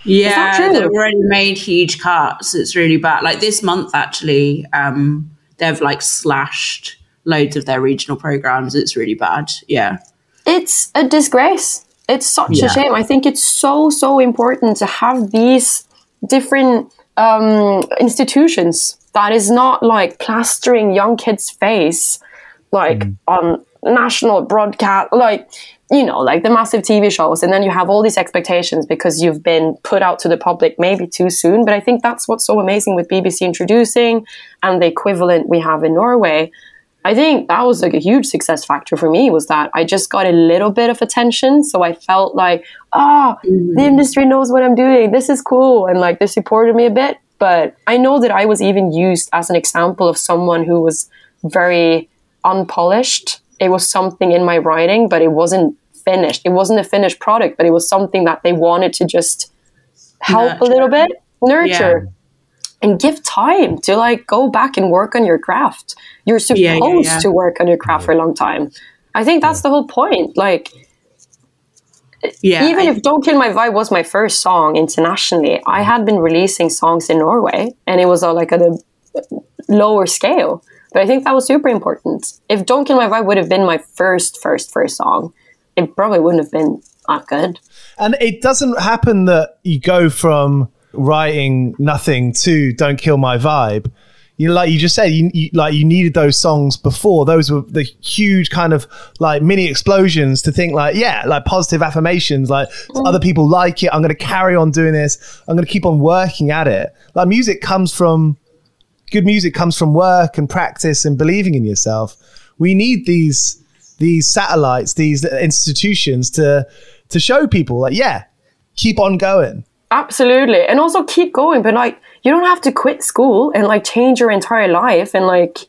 A: yeah, they've already made huge cuts. It's really bad. Like this month, actually, um, they've like slashed loads of their regional programs. It's really bad. Yeah.
C: it's a disgrace. It's such
A: Yeah.
C: a shame. I think it's so so important to have these different um, institutions that is not like plastering young kids' face like on national broadcast, like you know, like the massive TV shows, and then you have all these expectations because you've been put out to the public maybe too soon. But I think that's what's so amazing with BBC introducing and the equivalent we have in Norway. I think that was like a huge success factor for me was that I just got a little bit of attention. So I felt like, ah, the industry knows what I'm doing. This is cool. And like they supported me a bit. But I know that I was even used as an example of someone who was very unpolished. It was something in my writing, but it wasn't finished. It wasn't a finished product, but it was something that they wanted to just help a little bit, nurture and give time to like go back and work on your craft. You're supposed
A: Yeah, yeah, yeah.
C: to work on your craft for a long time. I think that's the whole point. Like
A: Yeah.
C: even
A: I-
C: if Don't Kill My Vibe was my first song internationally, I had been releasing songs in Norway and it was uh, like at a lower scale. But I think that was super important. If Don't Kill My Vibe would have been my first, first, first song, it probably wouldn't have been that good.
B: And it doesn't happen that you go from writing nothing to "Don't Kill My Vibe." You like you just said, you, you like you needed those songs before. Those were the huge kind of like mini explosions to think like, yeah, like positive affirmations. Like other people like it. I'm going to carry on doing this. I'm going to keep on working at it. Like music comes from good music comes from work and practice and believing in yourself. We need these these satellites, these institutions to to show people like, yeah, keep on going.
C: Absolutely. And also keep going, but like you don't have to quit school and like change your entire life and like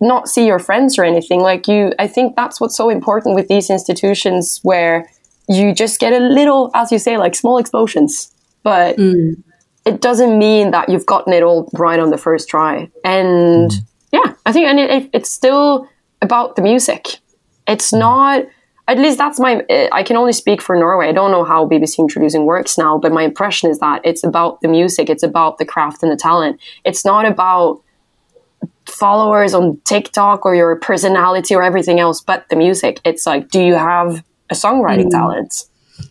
C: not see your friends or anything. Like you I think that's what's so important with these institutions where you just get a little, as you say, like small explosions. But mm. It doesn't mean that you've gotten it all right on the first try. And mm. yeah, I think and it, it, it's still about the music. It's mm. not at least that's my uh, i can only speak for norway. I don't know how bbc introducing works now but my impression is that it's about the music. It's about the craft and the talent. It's not about followers on tiktok or your personality or everything else but the music. It's like do you have a songwriting mm. talent?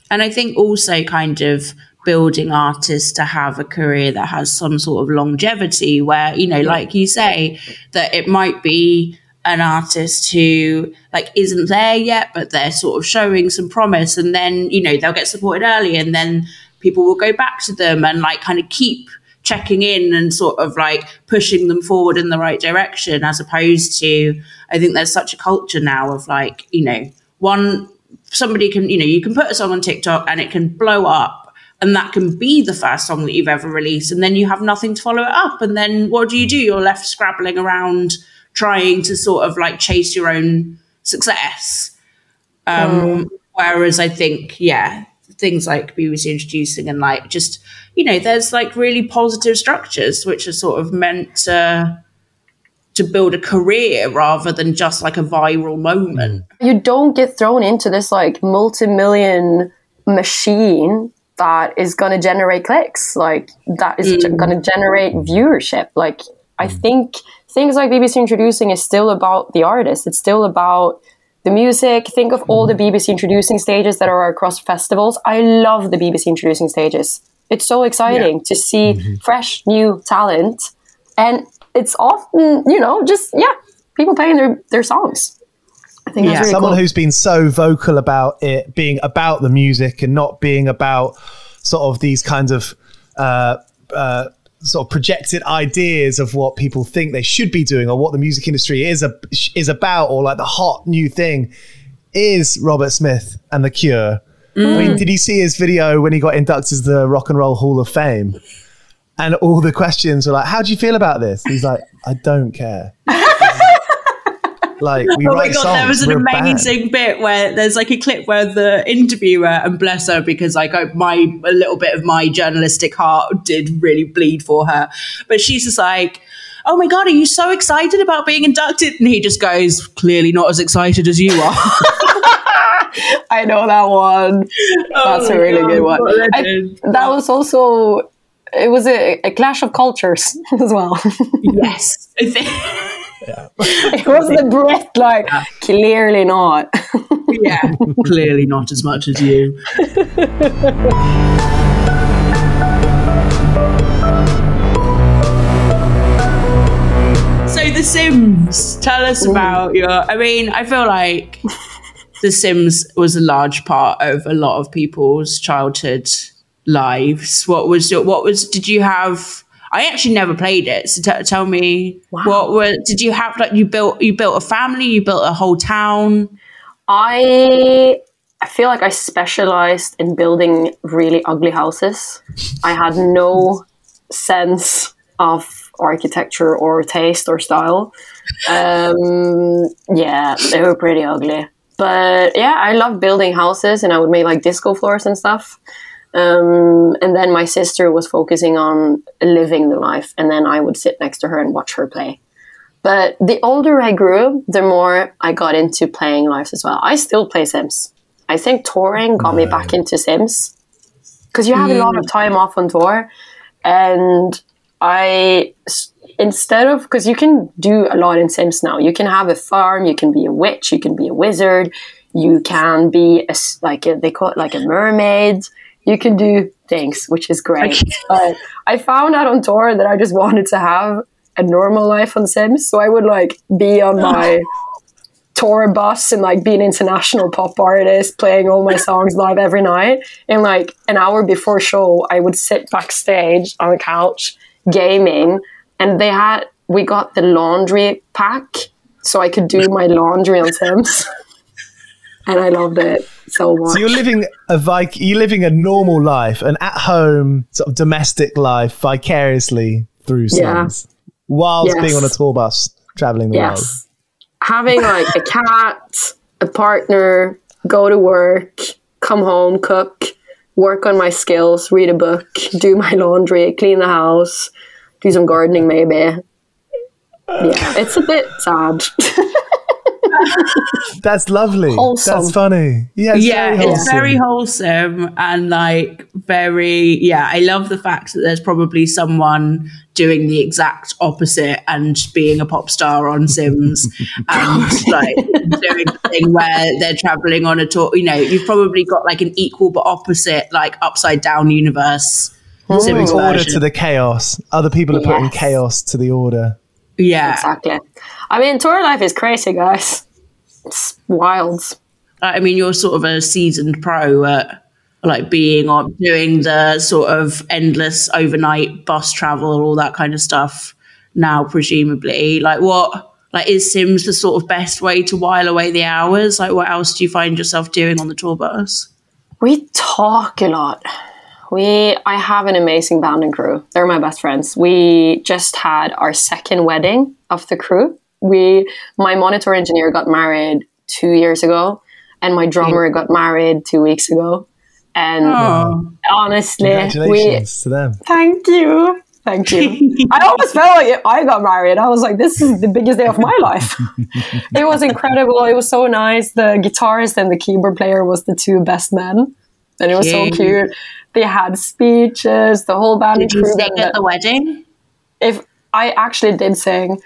A: And I think also kind of building artists to have a career that has some sort of longevity where, you know, like you say, that it might be an artist who like isn't there yet, but they're sort of showing some promise and then, you know, they'll get supported early and then people will go back to them and like kind of keep checking in and sort of like pushing them forward in the right direction as opposed to I think there's such a culture now of like, you know, one somebody can, you know, you can put a song on TikTok and it can blow up and that can be the first song that you've ever released and then you have nothing to follow it up and then what do you do? You're left scrabbling around trying to sort of like chase your own success. Um, Whereas I think, yeah, things like BBC introducing and like just, you know, there's like really positive structures which are sort of meant to to build a career rather than just like a viral moment.
C: you don't get thrown into this like multi-million machine that is going to generate clicks like that is mm. going to generate viewership. Like i mm. think things like bbc introducing is still about the artist. It's still about the music. Think of all the mm. bbc introducing stages that are across festivals. I love the bbc introducing stages. It's so exciting to see mm-hmm. fresh new talent. And it's often you know just yeah people playing their, their songs i think
A: Yeah.
C: really
B: Someone
C: cool.
B: who's been so vocal about it being about the music and not being about sort of these kinds of uh, uh, sort of projected ideas of what people think they should be doing or what the music industry is a, is about or like the hot new thing is Robert Smith and The Cure. I mean, did you see his video when he got inducted to the Rock and Roll Hall of Fame? and all the questions were like, "How do you feel about this?" He's like, "I don't care." like we
A: Oh my god,
B: songs.
A: there was an amazing bit where there's like a clip where the interviewer and bless her because like I, my a little bit of my journalistic heart did really bleed for her, but she's just like. Oh my god, are you so excited about being inducted? And he just goes, clearly not as excited as you are.
C: I know that one. Oh That's
A: Oh
C: a really
A: my
C: good one. I- that was also it was a, a clash of cultures as well.
A: yes. Think,
C: it was the Brit like clearly not.
A: yeah, clearly not as much as you. So The Sims, tell us about your. I mean, I feel like The Sims was a large part of a lot of people's childhood lives. What was your? What was? Did you have? I actually never played it. So t- tell me, what were? Did you have like you built? You built a family. You built a whole town.
C: I I feel like I specialized in building really ugly houses. I had no sense of architecture or taste or style. Um, yeah, they were pretty ugly. But yeah, I love building houses and I would make like disco floors and stuff. Um, and then my sister was focusing on living the life, and then I would sit next to her and watch her play. But the older I grew, the more I got into playing lives as well. I still play Sims. I think touring got me back into Sims because you have a lot of time off on tour, and I instead of because you can do a lot in Sims now. You can have a farm. You can be a witch. You can be a wizard. You can be a, like a, they call it like a mermaid. You can do things, which is great. But I found out on tour that I just wanted to have a normal life on Sims. So I would like be on oh. my tour bus and like be an international pop artist playing all my songs live every night. And like an hour before show, I would sit backstage on the couch gaming and they had we got the laundry pack so I could do my laundry on Sims. and I loved it so much.
B: So you're living a vic- you're living a normal life, an at-home sort of domestic life vicariously through
C: Yeah.
B: Sims, whilst
C: Yes.
B: being on a tour bus traveling the world.
C: Having like a cat, a partner, go to work, come home, cook, work on my skills, read a book, do my laundry, clean the house, do some gardening maybe. Yeah, it's a bit sad.
B: That's lovely.
C: Wholesome.
B: That's funny. Yeah, it's
A: yeah,
B: very
A: it's very wholesome and like very yeah. I love the fact that there's probably someone doing the exact opposite and being a pop star on Sims and like doing the thing where they're traveling on a tour. You know, you've probably got like an equal but opposite, like upside down universe. Sims
B: order to the chaos. Other people are putting chaos to the order.
A: yeah.
C: exactly. I mean, tour life is crazy, guys. It's wild.
A: Uh, I mean, you're sort of a seasoned pro at like being on doing the sort of endless overnight bus travel, all that kind of stuff. Now, presumably, like what, like is Sims the sort of best way to while away the hours? Like, what else do you find yourself doing on the tour bus?
C: We talk a lot. We I have an amazing band and crew. They're my best friends. We just had our second wedding of the crew. We my monitor engineer got married 2 years ago and my drummer mm. got married 2 weeks ago. And
A: Oh,
C: honestly, we
B: to them.
C: thank you. Thank you. I almost felt like I got married. I was like, this is the biggest day of my life. it was incredible. It was so nice. The guitarist and the keyboard player was the two best men. And it was so
A: Cute.
C: cute. They had speeches, the whole band
A: did you sing at the wedding?
C: if I actually did sing,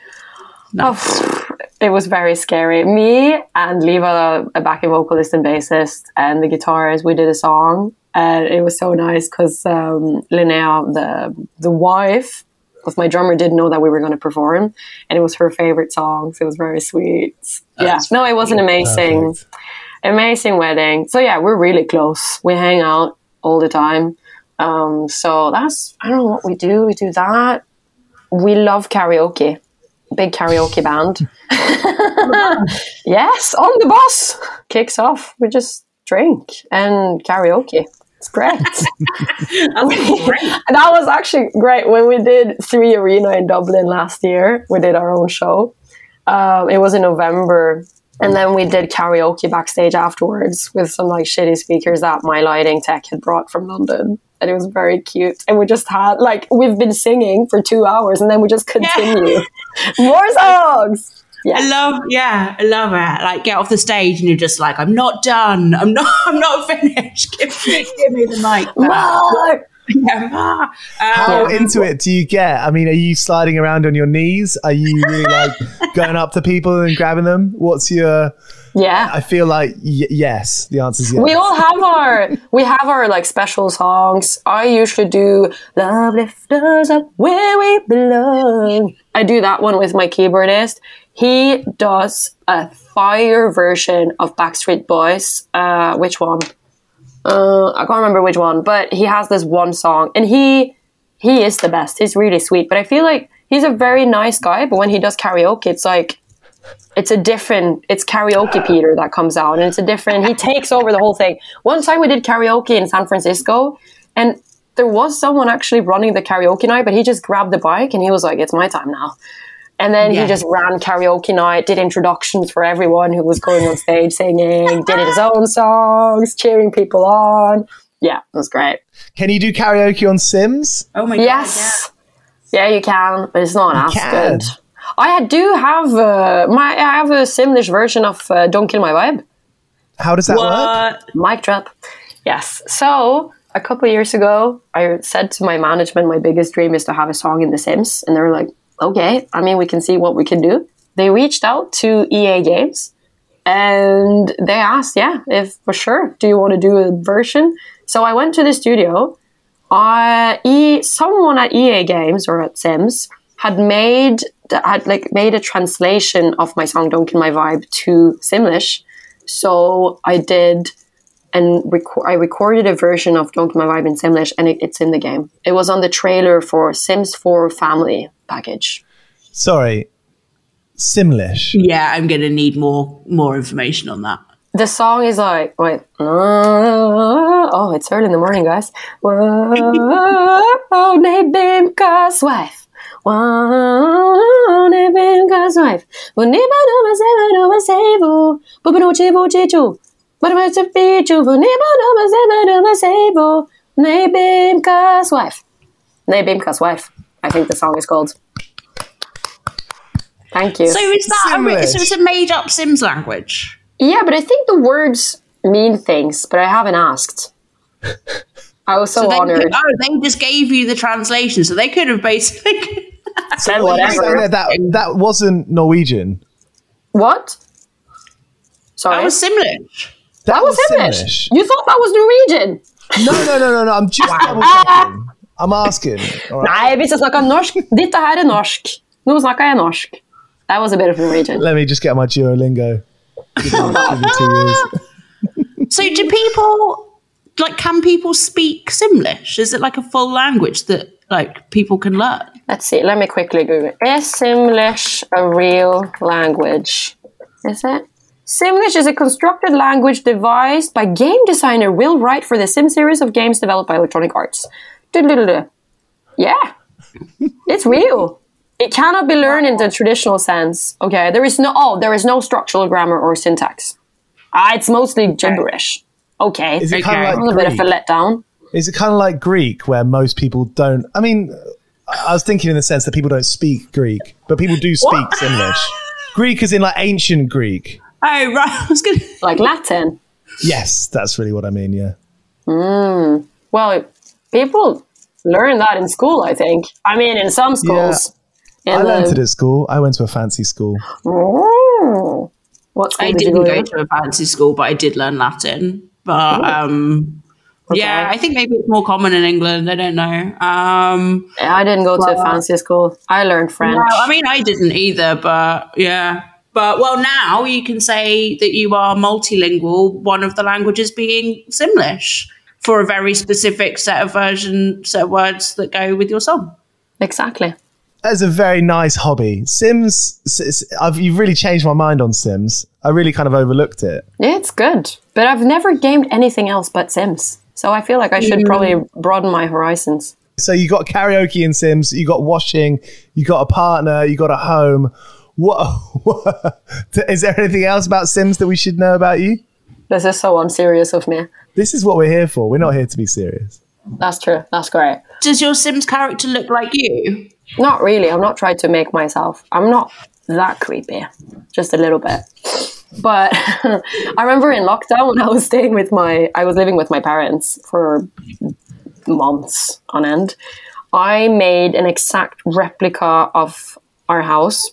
A: No.
C: oh, it was very scary. Me and Leva, a backing vocalist and bassist, and the guitarist, we did a song, and it was so nice because um, Linnea, the the wife of my drummer, didn't know that we were going to perform, and it was her favorite song. So it was very sweet. yeah, no, it was an amazing,
B: Perfect.
C: amazing wedding. So yeah, we're really close. We hang out all the time. Um, so that's I don't know what we do. We do that. We love karaoke. Big karaoke band. yes, on the bus. Kicks off. We just drink and karaoke. It's great.
A: That's great.
C: And that was actually great when we did Three Arena in Dublin last year. We did our own show. Um, it was in November, and then we did karaoke backstage afterwards with some like shitty speakers that my lighting tech had brought from London. And it was very cute. And we just had like we've been singing for two hours, and then we just continue more songs.
A: I love, yeah, I love it. Like, get off the stage and you're just like, I'm not done. I'm not, I'm not finished. Give me, give me the mic. back.
C: More.
A: Yeah, ah.
B: How
A: Um,
B: into it do you get? I mean, are you sliding around on your knees? Are you really like going up to people and grabbing them? What's your?
C: Yeah.
B: I feel like y- yes. The answer is yes.
C: We all have our we have our like special songs. I usually do Love Lift Us Up Where We Belong. I do that one with my keyboardist. He does a fire version of Backstreet Boys. Uh, which one? Uh, I can't remember which one, but he has this one song, and he he is the best. He's really sweet, but I feel like he's a very nice guy. But when he does karaoke, it's like it's a different it's karaoke peter that comes out and it's a different he takes over the whole thing one time we did karaoke in san francisco and there was someone actually running the karaoke night but he just grabbed the bike and he was like it's my time now and then
A: Yeah.
C: he just ran karaoke night did introductions for everyone who was going on stage singing did his own songs cheering people on yeah it was great
B: Can you do karaoke on Sims?
A: oh my god.
C: yes yeah you can but it's not as
B: can.
C: good I do have uh, my I have a Simlish version of uh, "Don't Kill My Vibe."
B: How does that
A: God,
B: work?
A: What?
C: Mic drop. Yes. So a couple of years ago, I said to my management, my biggest dream is to have a song in The Sims, and they were like, "Okay, I mean, we can see what we can do." They reached out to EA Games, and they asked, "Yeah, if for sure, do you want to do a version?" So I went to the studio. Uh, e, someone at EA Games or at Sims had made had like made a translation of my song "Don't Kill My Vibe" to Simlish. So I did and reco- I recorded a version of Don't Kill My Vibe in Simlish, and it, it's in the game. It was on the trailer for Sims 4 Family package.
B: Sorry, Simlish.
A: Yeah, I'm gonna need more more information on that.
C: The song is like, wait, oh, it's early in the morning, guys. Oh, Whoa, nebimka's wife. Whoa, nebimka's oh, oh, oh, wife. Wunibaduma sebaduma sebu. Bubanuchi buchichu. Bubanuchi bichu. Wunibaduma sebaduma sebu. Nebimka's wife. Nebimka's wife. I think the song is called. Thank you.
A: So is that a, so it's a made up Sims language?
C: Yeah, but I think the words mean things, but I haven't asked. I was so,
A: So they,
C: honored.
A: oh, they just gave you the translation, so they could have basically.
C: Said whatever.
B: that, that that wasn't Norwegian.
C: What? Sorry.
A: that was Simlish.
C: That was Simlish. You thought that was Norwegian?
B: No, no, no, no, no. I'm just double checking. I'm asking. all right?
C: Nei, hvis jeg snakker norsk Dette her er norsk. Nå snakker jeg norsk. That was a bit of Norwegian.
B: Let me just get my Duolingo. Give me, give me two years.
A: So do people like? Can people speak Simlish? Is it like a full language that like people can learn?
C: Let's see. Let me quickly Google. Is Simlish a real language? Is it? Simlish is a constructed language devised by game designer Will Wright for the Sim series of games developed by Electronic Arts. Du-du-du-du. Yeah, it's real. It cannot be learned in the traditional sense. Okay, there is no oh, there is no structural grammar or syntax. Ah, it's mostly gibberish. Okay,
B: Is it
A: Okay.
B: kind
C: that
B: of
C: was a
B: like
C: bit of a letdown.
B: Is it kind of like Greek, where most people don't? I mean, I I was thinking in the sense that people don't speak Greek, but people do speak English. Greek is in like ancient Greek.
A: Oh right, I was gonna.
C: Like Latin.
B: Yes, that's really what I mean. Yeah.
C: Well, people learn that in school, I think. I mean, in some schools. In
B: I learned
C: the-
B: it at school. I went to a fancy school.
C: Oh. What school
A: I
C: did
A: didn't
C: go
A: go
C: to?
A: to a fancy school, but I did learn Latin. But um, yeah, I think maybe it's more common in England. I don't know. Um,
C: Yeah, I didn't go to a
A: Well-
C: fancy school. I learned French.
A: no, I mean I didn't either. But yeah. But well, now you can say that you are multilingual. One of the languages being Simlish for a very specific set of version set of words that go with your song.
C: exactly.
B: That's a very nice hobby. Sims. s- s- I've, you've really changed my mind on Sims. I really kind of overlooked it.
C: Yeah, it's good. But I've never gamed anything else but Sims. So I feel like I should probably mm. broaden my horizons.
B: So you got karaoke in Sims, you got washing, you got a partner, you got a home. What, what is there anything else about Sims that we should know about you?
C: This is so unserious of me.
B: This is what we're here for. We're not here to be serious.
C: That's true. That's great.
D: Does your Sims character look like you?
C: Not really. I'm not trying to make myself. I'm not that creepy. Just a little bit. But I remember in lockdown when I was staying with my, I was living with my parents for months on end. I made an exact replica of our house,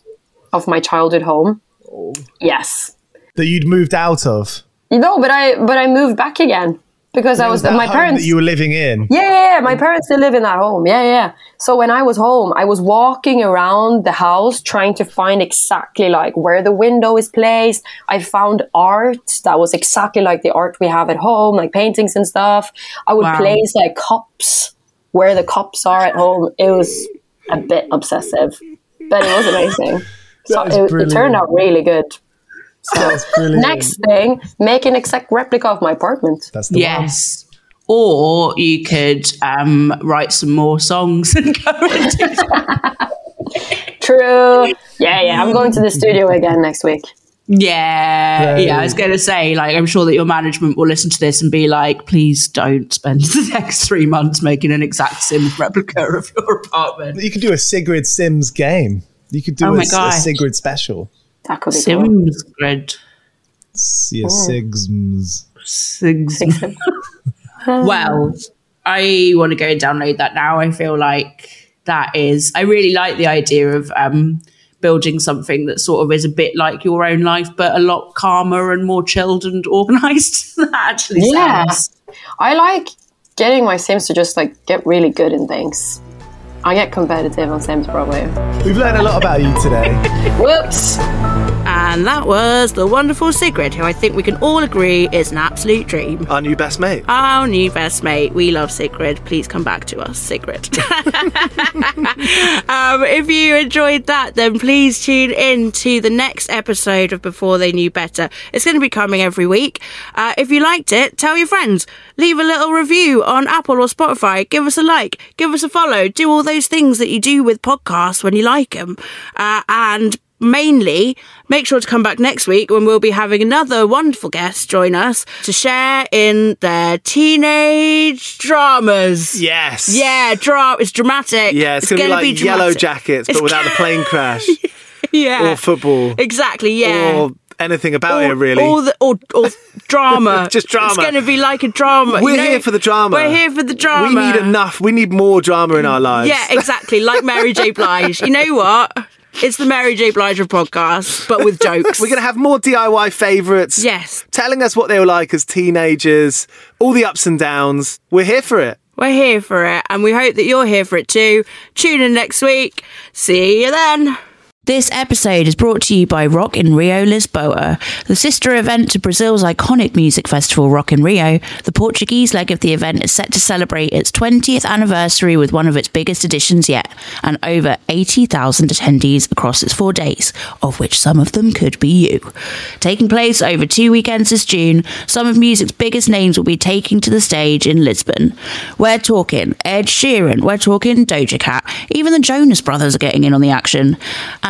C: of my childhood home. Oh. Yes.
B: That you'd moved out of.
C: No, but I but I moved back again because I was my parents.
B: that you were living in.
C: Yeah, yeah, yeah. My parents still live in that home. Yeah, yeah. So when I was home, I was walking around the house trying to find exactly like where the window is placed. I found art that was exactly like the art we have at home, like paintings and stuff. I would
D: Wow.
C: place like cups where the cups are at home. It was a bit obsessive, but it was amazing. So it, it turned out really good.
B: That's brilliant.
C: Next thing, make an exact replica of my apartment.
B: That's the one.
D: Yes. Or you could um, write some more songs and go and do
C: True. Yeah, yeah. I'm going to the studio again next week.
D: Yeah,
B: Right.
D: yeah. I was going to say, like, I'm sure that your management will listen to this and be like, please don't spend the next three months making an exact Sims replica of your apartment.
B: You could do a Sigrid Sims game. You could do
D: Oh
B: a, a. Sigrid special.
C: That could be cool.
D: Sims grid.
B: Yeah, Sigsms.
D: Sims. well, I want to go and download that now. I feel like that is, I really like the idea of um, building something that sort of is a bit like your own life, but a lot calmer and more chilled and organized. that actually
C: Yeah.
D: sounds.
C: I like getting my Sims to just like get really good in things. I get competitive on Sims probably.
B: We've learned a lot about you today.
C: Whoops.
A: And that was the wonderful Sigrid, who I think we can all agree is an absolute dream.
B: Our new best mate.
A: Our new best mate. We love Sigrid. Please come back to us, Sigrid. um, if you enjoyed that, then please tune in to the next episode of Before They Knew Better. It's going to be coming every week. Uh, if you liked it, tell your friends. Leave a little review on Apple or Spotify. Give us a like. Give us a follow. Do all those things that you do with podcasts when you like them. Uh, and mainly make sure to come back next week when we'll be having another wonderful guest join us to share in their teenage dramas.
B: Yes.
A: Yeah, dra- it's dramatic.
B: Yeah, it's, gonna, be like Yellow
A: dramatic.
B: Jackets,
A: It's
B: but without the plane crash
A: Yeah,
B: or football
A: exactly. Yeah.
B: or anything about
A: Or-
B: it. Really.
A: or, the, or, or drama.
B: Just drama.
A: It's going to be like a drama.
B: We're
A: you know?
B: here for the drama.
A: We're here for the drama.
B: We need enough. We need more drama in our lives.
A: Yeah, exactly. Like Mary J. Blige. You know what? It's the Mary J. Blige podcast, but with jokes.
B: We're going to have more DIY favourites.
A: Yes.
B: Telling us what they were like as teenagers, all the ups and downs. We're here for it.
A: We're here for it, and we hope that you're here for it too. Tune in next week. See you then. This episode is brought to you by Rock in Rio Lisboa, the sister event to Brazil's iconic music festival Rock in Rio. The Portuguese leg of the event is set to celebrate its 20th anniversary with one of its biggest editions yet, and over 80,000 attendees across its four days, of which some of them could be you. Taking place over two weekends this June, some of music's biggest names will be taking to the stage in Lisbon. We're talking Ed Sheeran, we're talking Doja Cat, even the Jonas Brothers are getting in on the action.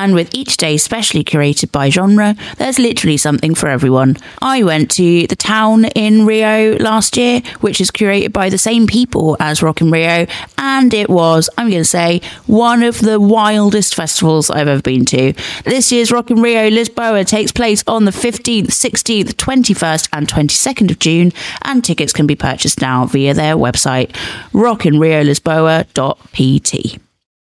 A: And with each day specially curated by genre, there's literally something for everyone. I went to the town in Rio last year, which is curated by the same people as Rock in Rio, and it was, I'm going to say, one of the wildest festivals I've ever been to. This year's Rock in Rio Lisboa takes place on the 15th, 16th, 21st, and 22nd of June, and tickets can be purchased now via their website, rockinriolisboa.pt.